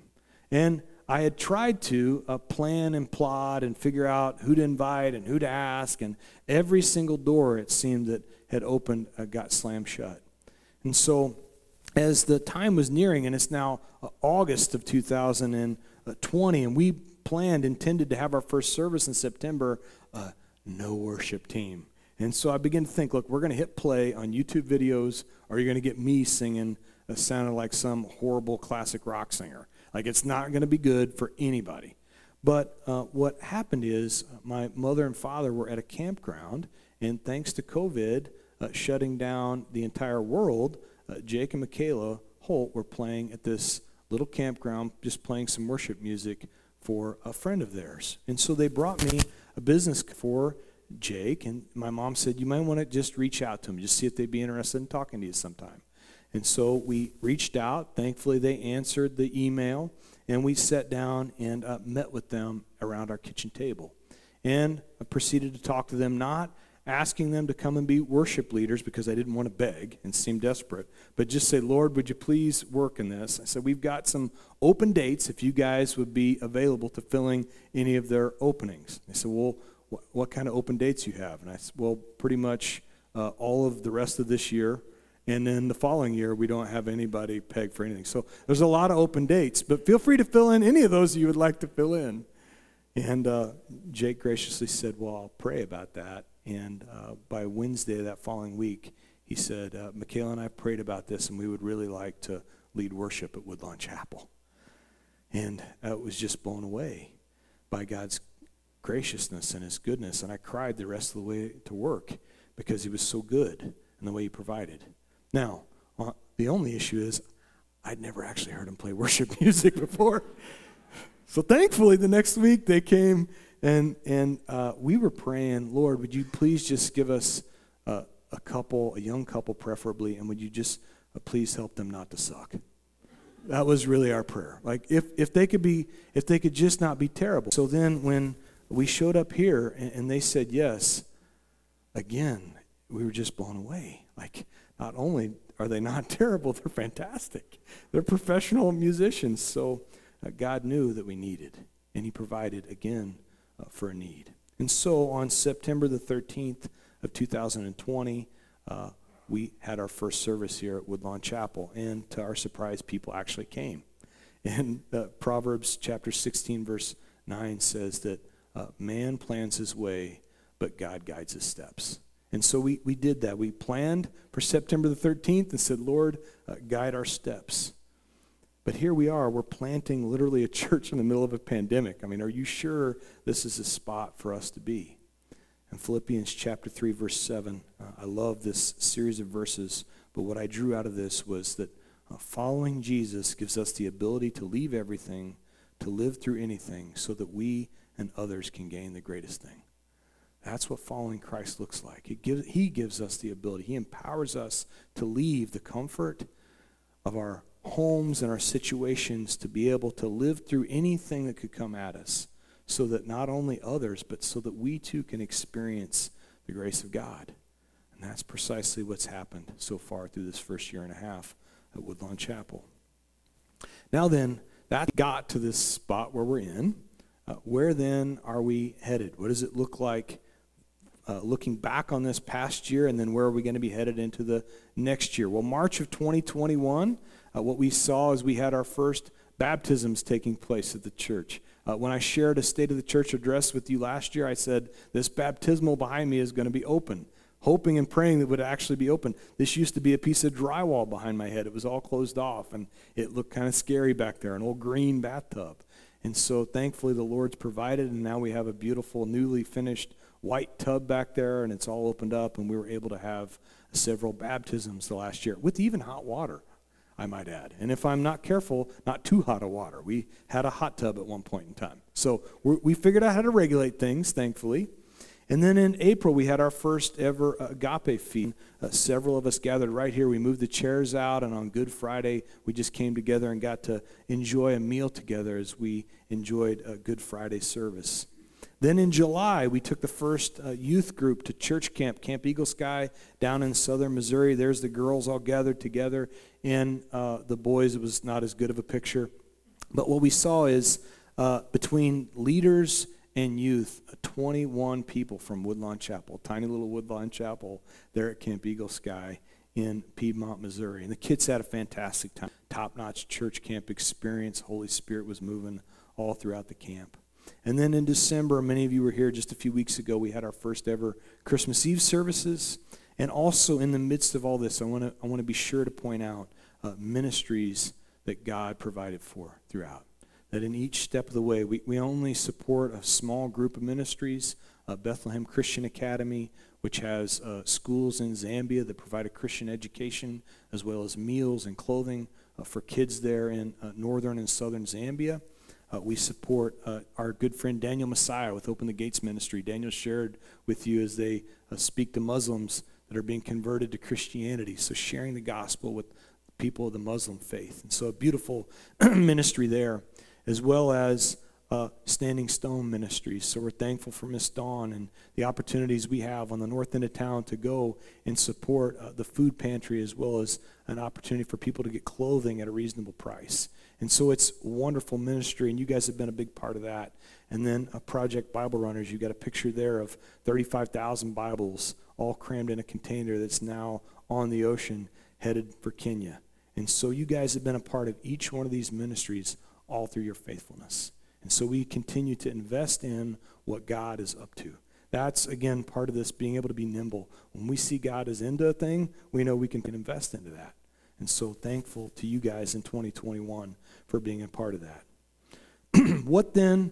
And I had tried to uh, plan and plot and figure out who to invite and who to ask, and every single door it seemed that had opened uh, got slammed shut. And so, as the time was nearing, and it's now uh, August of 2020, and we planned, intended to have our first service in September, uh, no worship team. And so I began to think, look, we're going to hit play on YouTube videos, or you're going to get me singing uh, sounding like some horrible classic rock singer. Like it's not going to be good for anybody. But uh, what happened is uh, my mother and father were at a campground, and thanks to COVID uh, shutting down the entire world, uh, Jake and Michaela Holt were playing at this little campground, just playing some worship music for a friend of theirs. And so they brought me a business for Jake, and my mom said, You might want to just reach out to him, just see if they'd be interested in talking to you sometime. And so we reached out. Thankfully, they answered the email, and we sat down and uh, met with them around our kitchen table. And I proceeded to talk to them not asking them to come and be worship leaders because I didn't want to beg and seem desperate, but just say, Lord, would you please work in this? I said, We've got some open dates if you guys would be available to filling any of their openings. They said, Well, wh- what kind of open dates you have? And I said, Well, pretty much uh, all of the rest of this year. And then the following year, we don't have anybody pegged for anything. So there's a lot of open dates, but feel free to fill in any of those you would like to fill in. And uh, Jake graciously said, Well, I'll pray about that. And uh, by Wednesday that following week, he said, uh, Michaela and I prayed about this, and we would really like to lead worship at Woodlawn Chapel. And I was just blown away by God's graciousness and his goodness. And I cried the rest of the way to work because he was so good in the way he provided. Now, uh, the only issue is I'd never actually heard him play worship music before. So thankfully, the next week they came and and uh, we were praying, Lord, would you please just give us a, a couple, a young couple preferably, and would you just uh, please help them not to suck? That was really our prayer. Like if if they could be, if they could just not be terrible. So then when we showed up here and, and they said yes, again we were just blown away. Like not only are they not terrible, they're fantastic. They're professional musicians. So uh, God knew that we needed, and He provided again uh, for a need. And so on September the 13th of 2020, uh, we had our first service here at Woodlawn Chapel, and to our surprise, people actually came. And uh, Proverbs chapter 16, verse 9 says that uh, man plans his way, but God guides his steps. And so we, we did that. We planned for September the 13th and said, Lord, uh, guide our steps. But here we are, we're planting literally a church in the middle of a pandemic. I mean, are you sure this is a spot for us to be? In Philippians chapter 3, verse 7, uh, I love this series of verses, but what I drew out of this was that uh, following Jesus gives us the ability to leave everything, to live through anything, so that we and others can gain the greatest thing. That's what following Christ looks like. It gives, he gives us the ability, He empowers us to leave the comfort of our homes and our situations to be able to live through anything that could come at us so that not only others, but so that we too can experience the grace of God. And that's precisely what's happened so far through this first year and a half at Woodlawn Chapel. Now then, that got to this spot where we're in. Uh, where then are we headed? What does it look like uh, looking back on this past year, and then where are we going to be headed into the next year? Well, March of 2021, uh, what we saw is we had our first baptisms taking place at the church. Uh, when I shared a State of the Church address with you last year, I said, This baptismal behind me is going to be open, hoping and praying that it would actually be open. This used to be a piece of drywall behind my head. It was all closed off, and it looked kind of scary back there, an old green bathtub. And so thankfully, the Lord's provided, and now we have a beautiful, newly finished white tub back there, and it's all opened up, and we were able to have several baptisms the last year with even hot water. I might add. And if I'm not careful, not too hot of water. We had a hot tub at one point in time. So we figured out how to regulate things, thankfully. And then in April, we had our first ever agape feed. Uh, several of us gathered right here. We moved the chairs out, and on Good Friday, we just came together and got to enjoy a meal together as we enjoyed a Good Friday service. Then in July, we took the first uh, youth group to church camp, Camp Eagle Sky, down in southern Missouri. There's the girls all gathered together, and uh, the boys, it was not as good of a picture. But what we saw is uh, between leaders and youth, uh, 21 people from Woodlawn Chapel, tiny little Woodlawn Chapel there at Camp Eagle Sky in Piedmont, Missouri. And the kids had a fantastic time. Top notch church camp experience. Holy Spirit was moving all throughout the camp. And then in December, many of you were here just a few weeks ago, we had our first ever Christmas Eve services. And also, in the midst of all this, I want to I want to be sure to point out uh, ministries that God provided for throughout. That in each step of the way, we, we only support a small group of ministries uh, Bethlehem Christian Academy, which has uh, schools in Zambia that provide a Christian education, as well as meals and clothing uh, for kids there in uh, northern and southern Zambia. Uh, we support uh, our good friend Daniel Messiah with Open the Gates Ministry. Daniel shared with you as they uh, speak to Muslims that are being converted to Christianity. So, sharing the gospel with people of the Muslim faith. And so, a beautiful ministry there, as well as uh, Standing Stone Ministries. So we're thankful for Miss Dawn and the opportunities we have on the north end of town to go and support uh, the food pantry as well as an opportunity for people to get clothing at a reasonable price. And so it's wonderful ministry, and you guys have been a big part of that. And then a Project Bible Runners, you got a picture there of 35,000 Bibles all crammed in a container that's now on the ocean headed for Kenya. And so you guys have been a part of each one of these ministries all through your faithfulness. And so we continue to invest in what God is up to. That's, again, part of this being able to be nimble. When we see God is into a thing, we know we can invest into that. And so thankful to you guys in 2021 for being a part of that. what then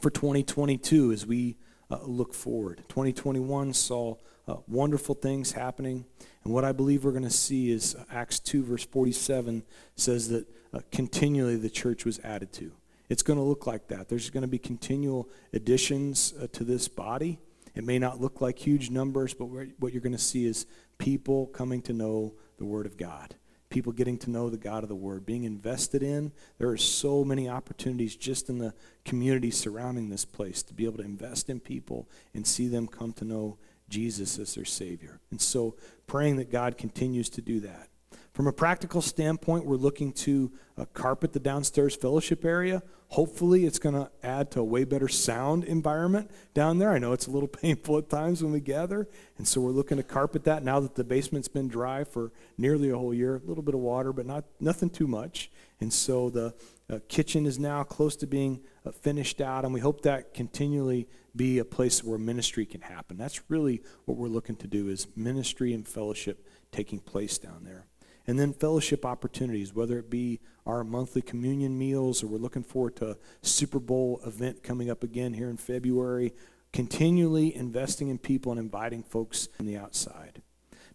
for 2022 as we uh, look forward? 2021 saw uh, wonderful things happening. And what I believe we're going to see is uh, Acts 2, verse 47 says that uh, continually the church was added to. It's going to look like that. There's going to be continual additions uh, to this body. It may not look like huge numbers, but what you're going to see is people coming to know the Word of God. People getting to know the God of the Word, being invested in. There are so many opportunities just in the community surrounding this place to be able to invest in people and see them come to know Jesus as their Savior. And so, praying that God continues to do that. From a practical standpoint, we're looking to uh, carpet the downstairs fellowship area. Hopefully, it's going to add to a way better sound environment down there. I know it's a little painful at times when we gather, and so we're looking to carpet that now that the basement's been dry for nearly a whole year. A little bit of water, but not nothing too much. And so the uh, kitchen is now close to being uh, finished out, and we hope that continually be a place where ministry can happen. That's really what we're looking to do: is ministry and fellowship taking place down there. And then fellowship opportunities, whether it be our monthly communion meals or we're looking forward to a Super Bowl event coming up again here in February, continually investing in people and inviting folks from the outside.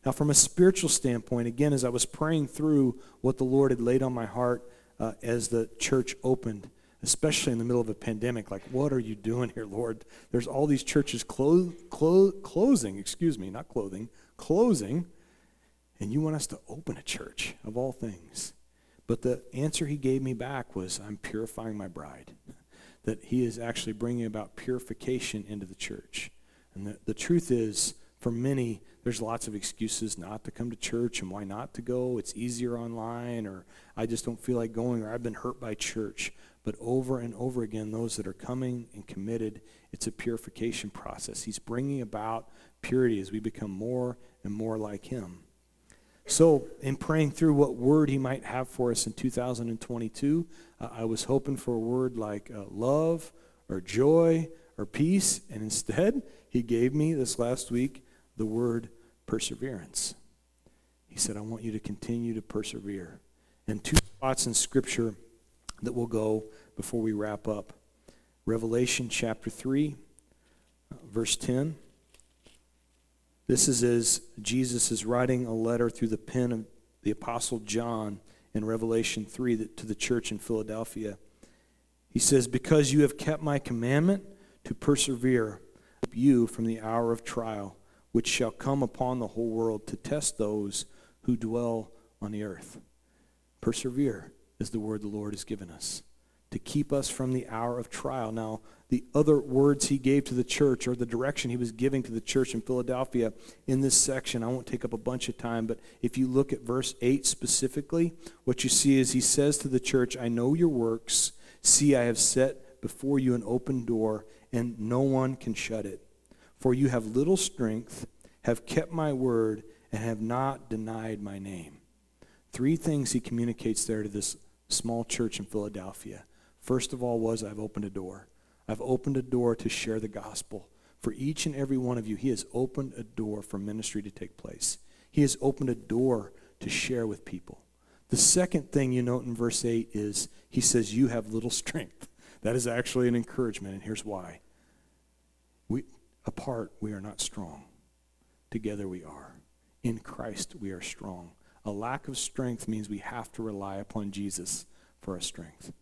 Now, from a spiritual standpoint, again, as I was praying through what the Lord had laid on my heart uh, as the church opened, especially in the middle of a pandemic, like, what are you doing here, Lord? There's all these churches clo- clo- closing, excuse me, not clothing, closing and you want us to open a church, of all things. But the answer he gave me back was, I'm purifying my bride. That he is actually bringing about purification into the church. And the, the truth is, for many, there's lots of excuses not to come to church and why not to go. It's easier online, or I just don't feel like going, or I've been hurt by church. But over and over again, those that are coming and committed, it's a purification process. He's bringing about purity as we become more and more like him. So, in praying through what word he might have for us in 2022, uh, I was hoping for a word like uh, love or joy or peace, and instead, he gave me this last week the word perseverance. He said, I want you to continue to persevere. And two spots in Scripture that will go before we wrap up Revelation chapter 3, uh, verse 10. This is as Jesus is writing a letter through the pen of the Apostle John in Revelation 3 to the church in Philadelphia. He says, Because you have kept my commandment to persevere, you from the hour of trial, which shall come upon the whole world to test those who dwell on the earth. Persevere is the word the Lord has given us to keep us from the hour of trial. Now, the other words he gave to the church or the direction he was giving to the church in Philadelphia in this section. I won't take up a bunch of time, but if you look at verse 8 specifically, what you see is he says to the church, I know your works. See, I have set before you an open door, and no one can shut it. For you have little strength, have kept my word, and have not denied my name. Three things he communicates there to this small church in Philadelphia. First of all, was I've opened a door. I've opened a door to share the gospel. For each and every one of you, He has opened a door for ministry to take place. He has opened a door to share with people. The second thing you note in verse 8 is He says, You have little strength. That is actually an encouragement, and here's why. We, apart, we are not strong. Together we are. In Christ, we are strong. A lack of strength means we have to rely upon Jesus for our strength.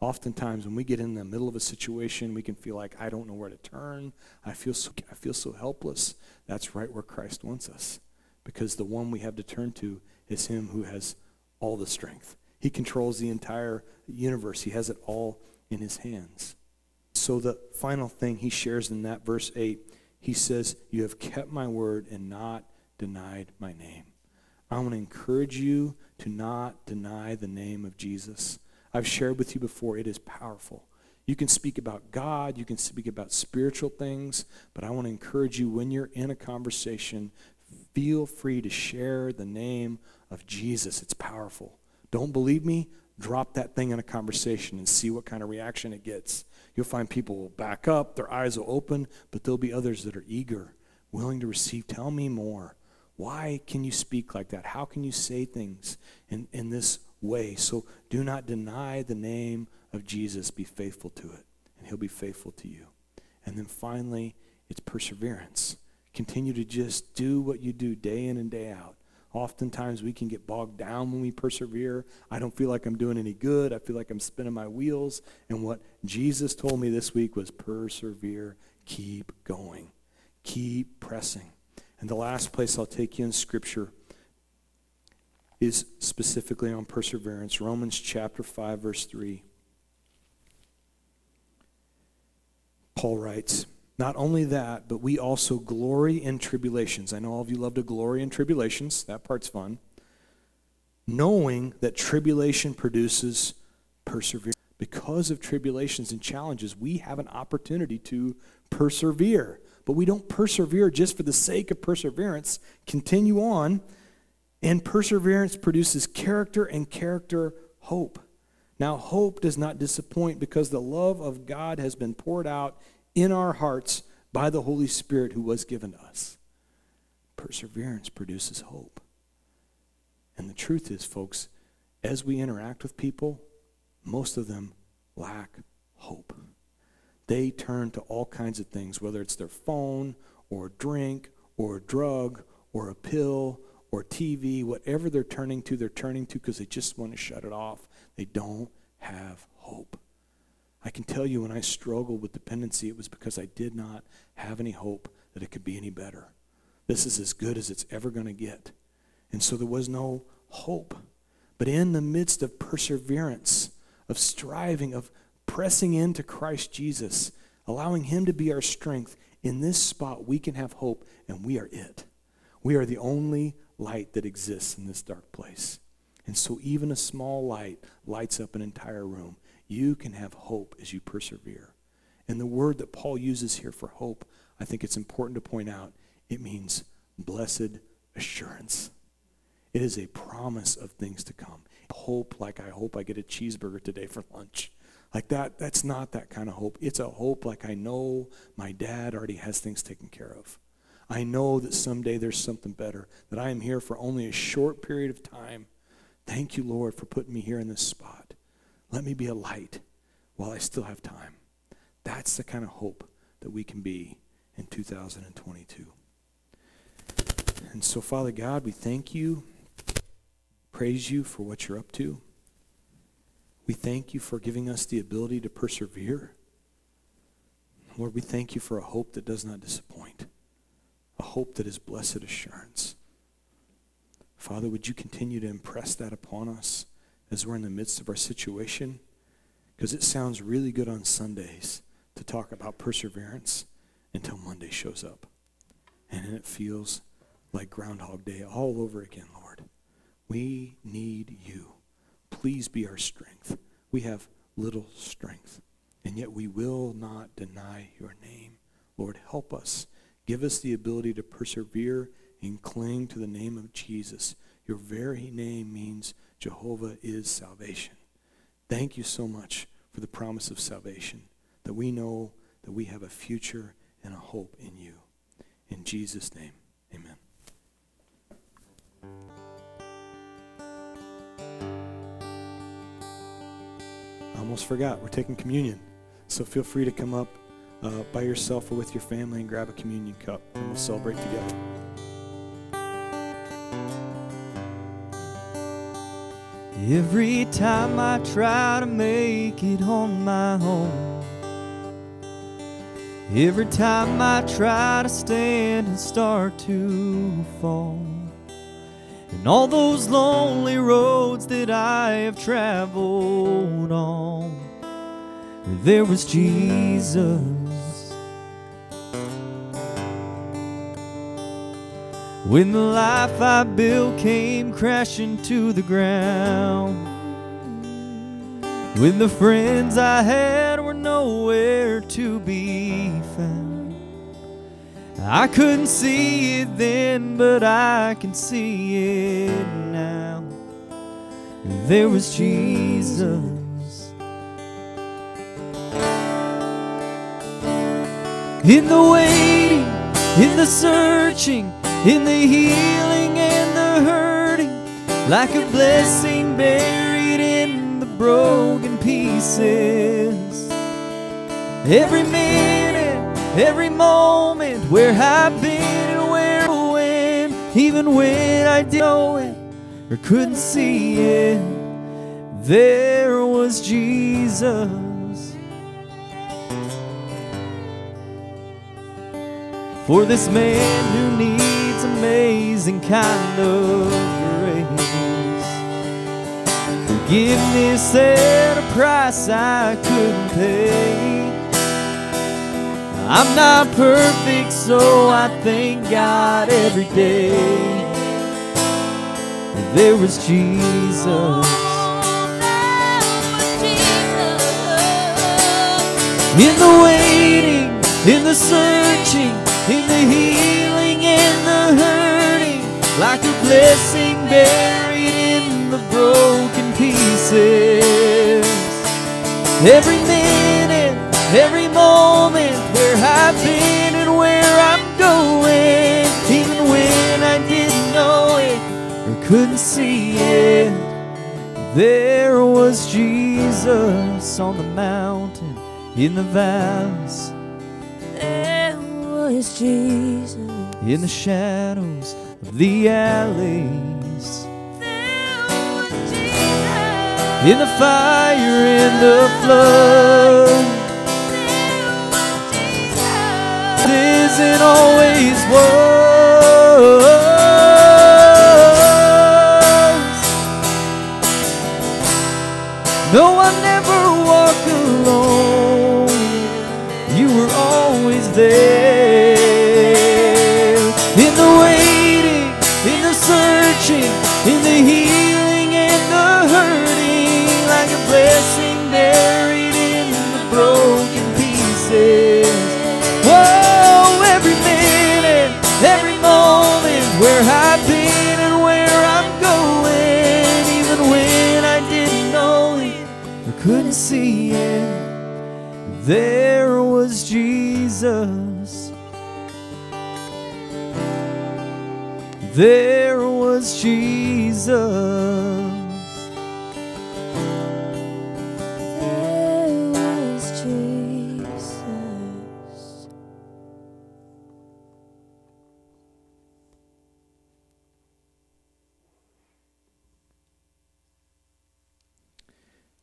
Oftentimes, when we get in the middle of a situation, we can feel like, I don't know where to turn. I feel so, I feel so helpless. That's right where Christ wants us. Because the one we have to turn to is Him who has all the strength. He controls the entire universe, He has it all in His hands. so the final thing he shares in that verse 8, he says, You have kept my word and not denied my name. I want to encourage you to not deny the name of Jesus. I've shared with you before, it is powerful. You can speak about God, you can speak about spiritual things, but I want to encourage you when you're in a conversation, feel free to share the name of Jesus. It's powerful. Don't believe me? Drop that thing in a conversation and see what kind of reaction it gets. You'll find people will back up, their eyes will open, but there'll be others that are eager, willing to receive. Tell me more. Why can you speak like that? How can you say things in, in this way? So do not deny the name of Jesus. Be faithful to it, and he'll be faithful to you. And then finally, it's perseverance. Continue to just do what you do day in and day out. Oftentimes we can get bogged down when we persevere. I don't feel like I'm doing any good. I feel like I'm spinning my wheels. And what Jesus told me this week was persevere, keep going, keep pressing. And the last place I'll take you in Scripture is specifically on perseverance. Romans chapter 5, verse 3. Paul writes, Not only that, but we also glory in tribulations. I know all of you love to glory in tribulations. That part's fun. Knowing that tribulation produces perseverance. Because of tribulations and challenges, we have an opportunity to persevere. But we don't persevere just for the sake of perseverance. Continue on. And perseverance produces character, and character, hope. Now, hope does not disappoint because the love of God has been poured out in our hearts by the Holy Spirit who was given to us. Perseverance produces hope. And the truth is, folks, as we interact with people, most of them lack hope they turn to all kinds of things, whether it's their phone or drink or drug or a pill or TV, whatever they're turning to, they're turning to because they just want to shut it off. They don't have hope. I can tell you when I struggled with dependency, it was because I did not have any hope that it could be any better. This is as good as it's ever going to get. And so there was no hope. But in the midst of perseverance, of striving, of, pressing into Christ Jesus, allowing Him to be our strength, in this spot we can have hope, and we are it. We are the only light that exists in this dark place. And so, even a small light lights up an entire room. You can have hope as you persevere. And the word that Paul uses here for hope, I think it's important to point out, it means blessed assurance. It is a promise of things to come. Hope, like I hope I get a cheeseburger today for lunch. Like that, that's not that kind of hope. It's a hope like I know my dad already has things taken care of. I know that someday there's something better, that I am here for only a short period of time. Thank you, Lord, for putting me here in this spot. Let me be a light while I still have time. That's the kind of hope that we can be in 2022. And so, Father God, we thank you, praise you for what you're up to. We thank you for giving us the ability to persevere. Lord, we thank you for a hope that does not disappoint, a hope that is blessed assurance. Father, would you continue to impress that upon us as we're in the midst of our situation? Because it sounds really good on Sundays to talk about perseverance until Monday shows up. And then it feels like Groundhog Day all over again, Lord. We need you. Please be our strength. We have little strength, and yet we will not deny your name. Lord, help us. Give us the ability to persevere and cling to the name of Jesus. Your very name means Jehovah is salvation. Thank you so much for the promise of salvation, that we know that we have a future and a hope in you. In Jesus' name, amen. I almost forgot. We're taking communion. So feel free to come up uh, by yourself or with your family and grab a communion cup, and we'll celebrate together. Every time I try to make it on my own, every time I try to stand and start to fall. And all those lonely roads that I have traveled on, there was Jesus. When the life I built came crashing to the ground. When the friends I had were nowhere to be found. I couldn't see it then, but I can see it now. There was Jesus. In the waiting, in the searching, in the healing and the hurting, like a blessing buried in the broken pieces. Every minute, every moment, where I've been and where I went, even when I didn't know it or couldn't see it, there was Jesus. For this man who needs amazing kind of grace. Forgiveness at a price I couldn't pay. I'm not perfect, so I thank God every day. There oh, was Jesus. In the waiting, in the searching, in the healing and the hurting, like a blessing buried in the broken pieces. Every minute, every moment, where I've been and where I'm going, even when I didn't know it or couldn't see it, there was Jesus on the mountain, in the valleys, was Jesus. in the shadows of the alleys. Jesus. In the fire and the flood, There was Jesus. it isn't always was. No, I never walk alone. You were always there. There was Jesus. There was Jesus.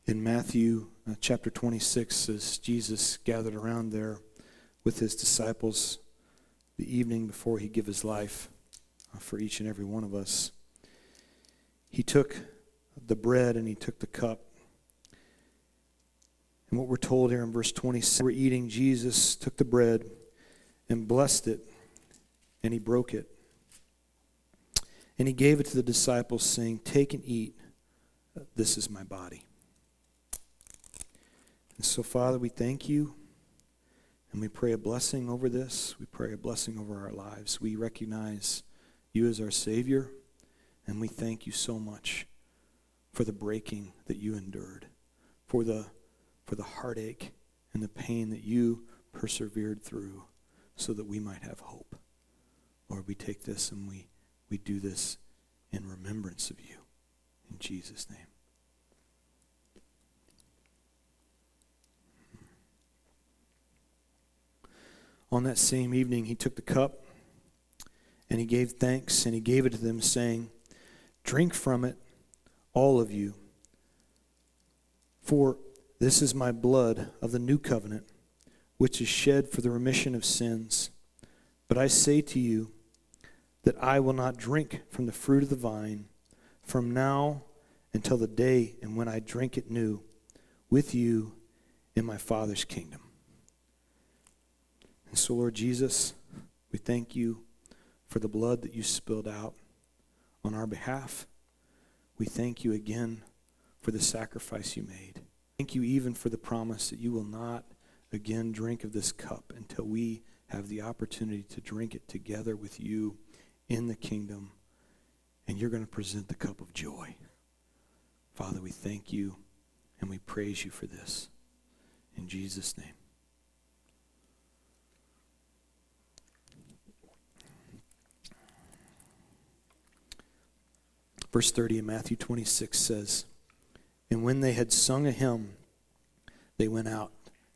In Matthew uh, chapter 26, as Jesus gathered around there with his disciples the evening before he gave his life for each and every one of us, he took the bread and he took the cup. And what we're told here in verse 26, we're eating, Jesus took the bread and blessed it, and he broke it. And he gave it to the disciples, saying, Take and eat. This is my body. And so, Father, we thank you and we pray a blessing over this. We pray a blessing over our lives. We recognize you as our Savior, and we thank you so much for the breaking that you endured, for the, for the heartache and the pain that you persevered through so that we might have hope. Lord, we take this and we, we do this in remembrance of you. In Jesus' name. On that same evening, he took the cup and he gave thanks and he gave it to them, saying, Drink from it, all of you, for this is my blood of the new covenant, which is shed for the remission of sins. But I say to you that I will not drink from the fruit of the vine from now until the day and when I drink it new with you in my Father's kingdom. And so, Lord Jesus, we thank you for the blood that you spilled out on our behalf. We thank you again for the sacrifice you made. Thank you even for the promise that you will not again drink of this cup until we have the opportunity to drink it together with you in the kingdom. And you're going to present the cup of joy. Father, we thank you and we praise you for this. In Jesus' name. Verse 30 in Matthew 26 says, And when they had sung a hymn, they went out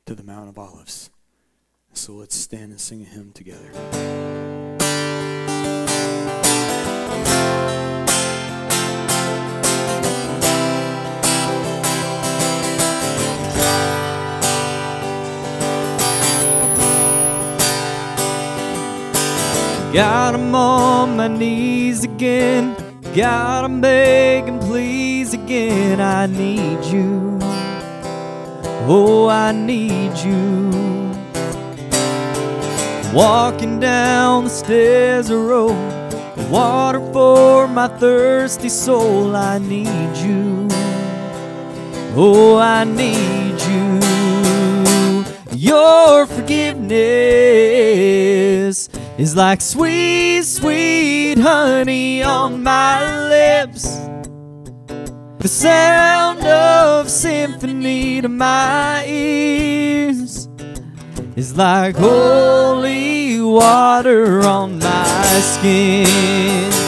to the Mount of Olives. So let's stand and sing a hymn together. Got 'em on my knees again. Got 'em begging, please again. I need you. Oh, I need you. Walking down the stairs of road. Water for my thirsty soul. I need you. Oh, I need you. Your forgiveness is like sweet, sweet honey on my lips. The sound of symphony to my ears is like holy water on my skin.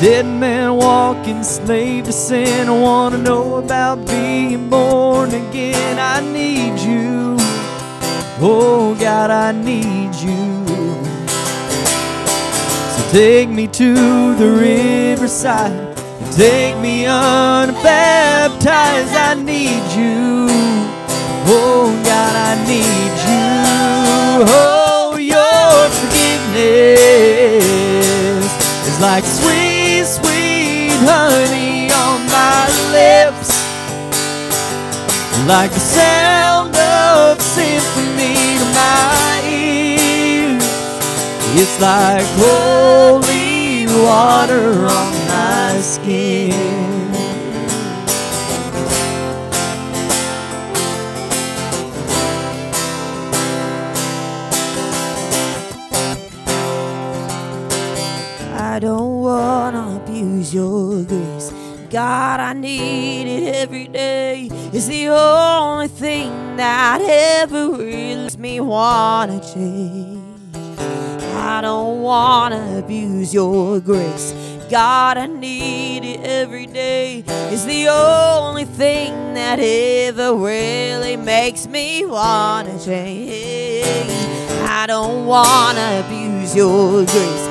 Dead man walking, slave to sin. I want to know about being born again. I need you. Oh God, I need you. So take me to the riverside. Take me unbaptized. I need you. Oh God, I need you. Oh, your forgiveness is like sweet, sweet honey on my lips. Like the sound of symphony to my ears. It's like holy water on my skin. I don't wanna abuse your grace. God, I need it every day. It's the only thing that ever really makes me wanna change. I don't wanna abuse your grace. God, I need it every day. It's the only thing that ever really makes me wanna change. I don't wanna abuse your grace.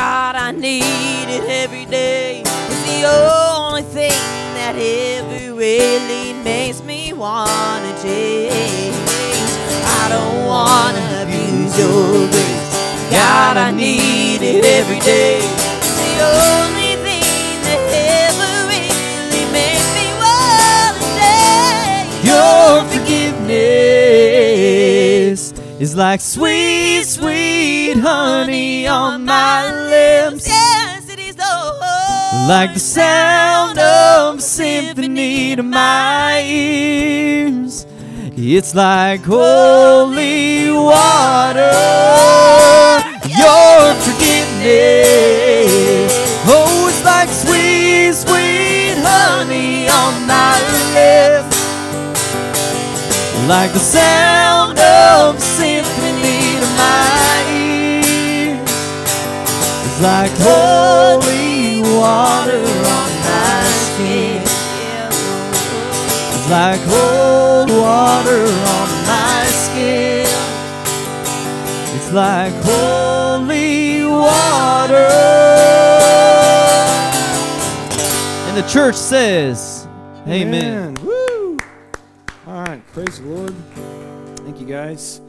God, I need it every day. It's the only thing that ever really makes me wanna change. I don't wanna abuse your grace. God, I need it every day. It's the only is like sweet, sweet honey on my lips. Yes, it is the Like the sound of symphony to my ears. It's like holy water. Your forgiveness. Oh, it's like sweet, sweet honey on my lips. Like the sound of symphony my like holy water on my skin. It's like cold water on my skin. It's like holy water. And the church says, Amen. Woo! All right. Praise the Lord. Thank you, guys.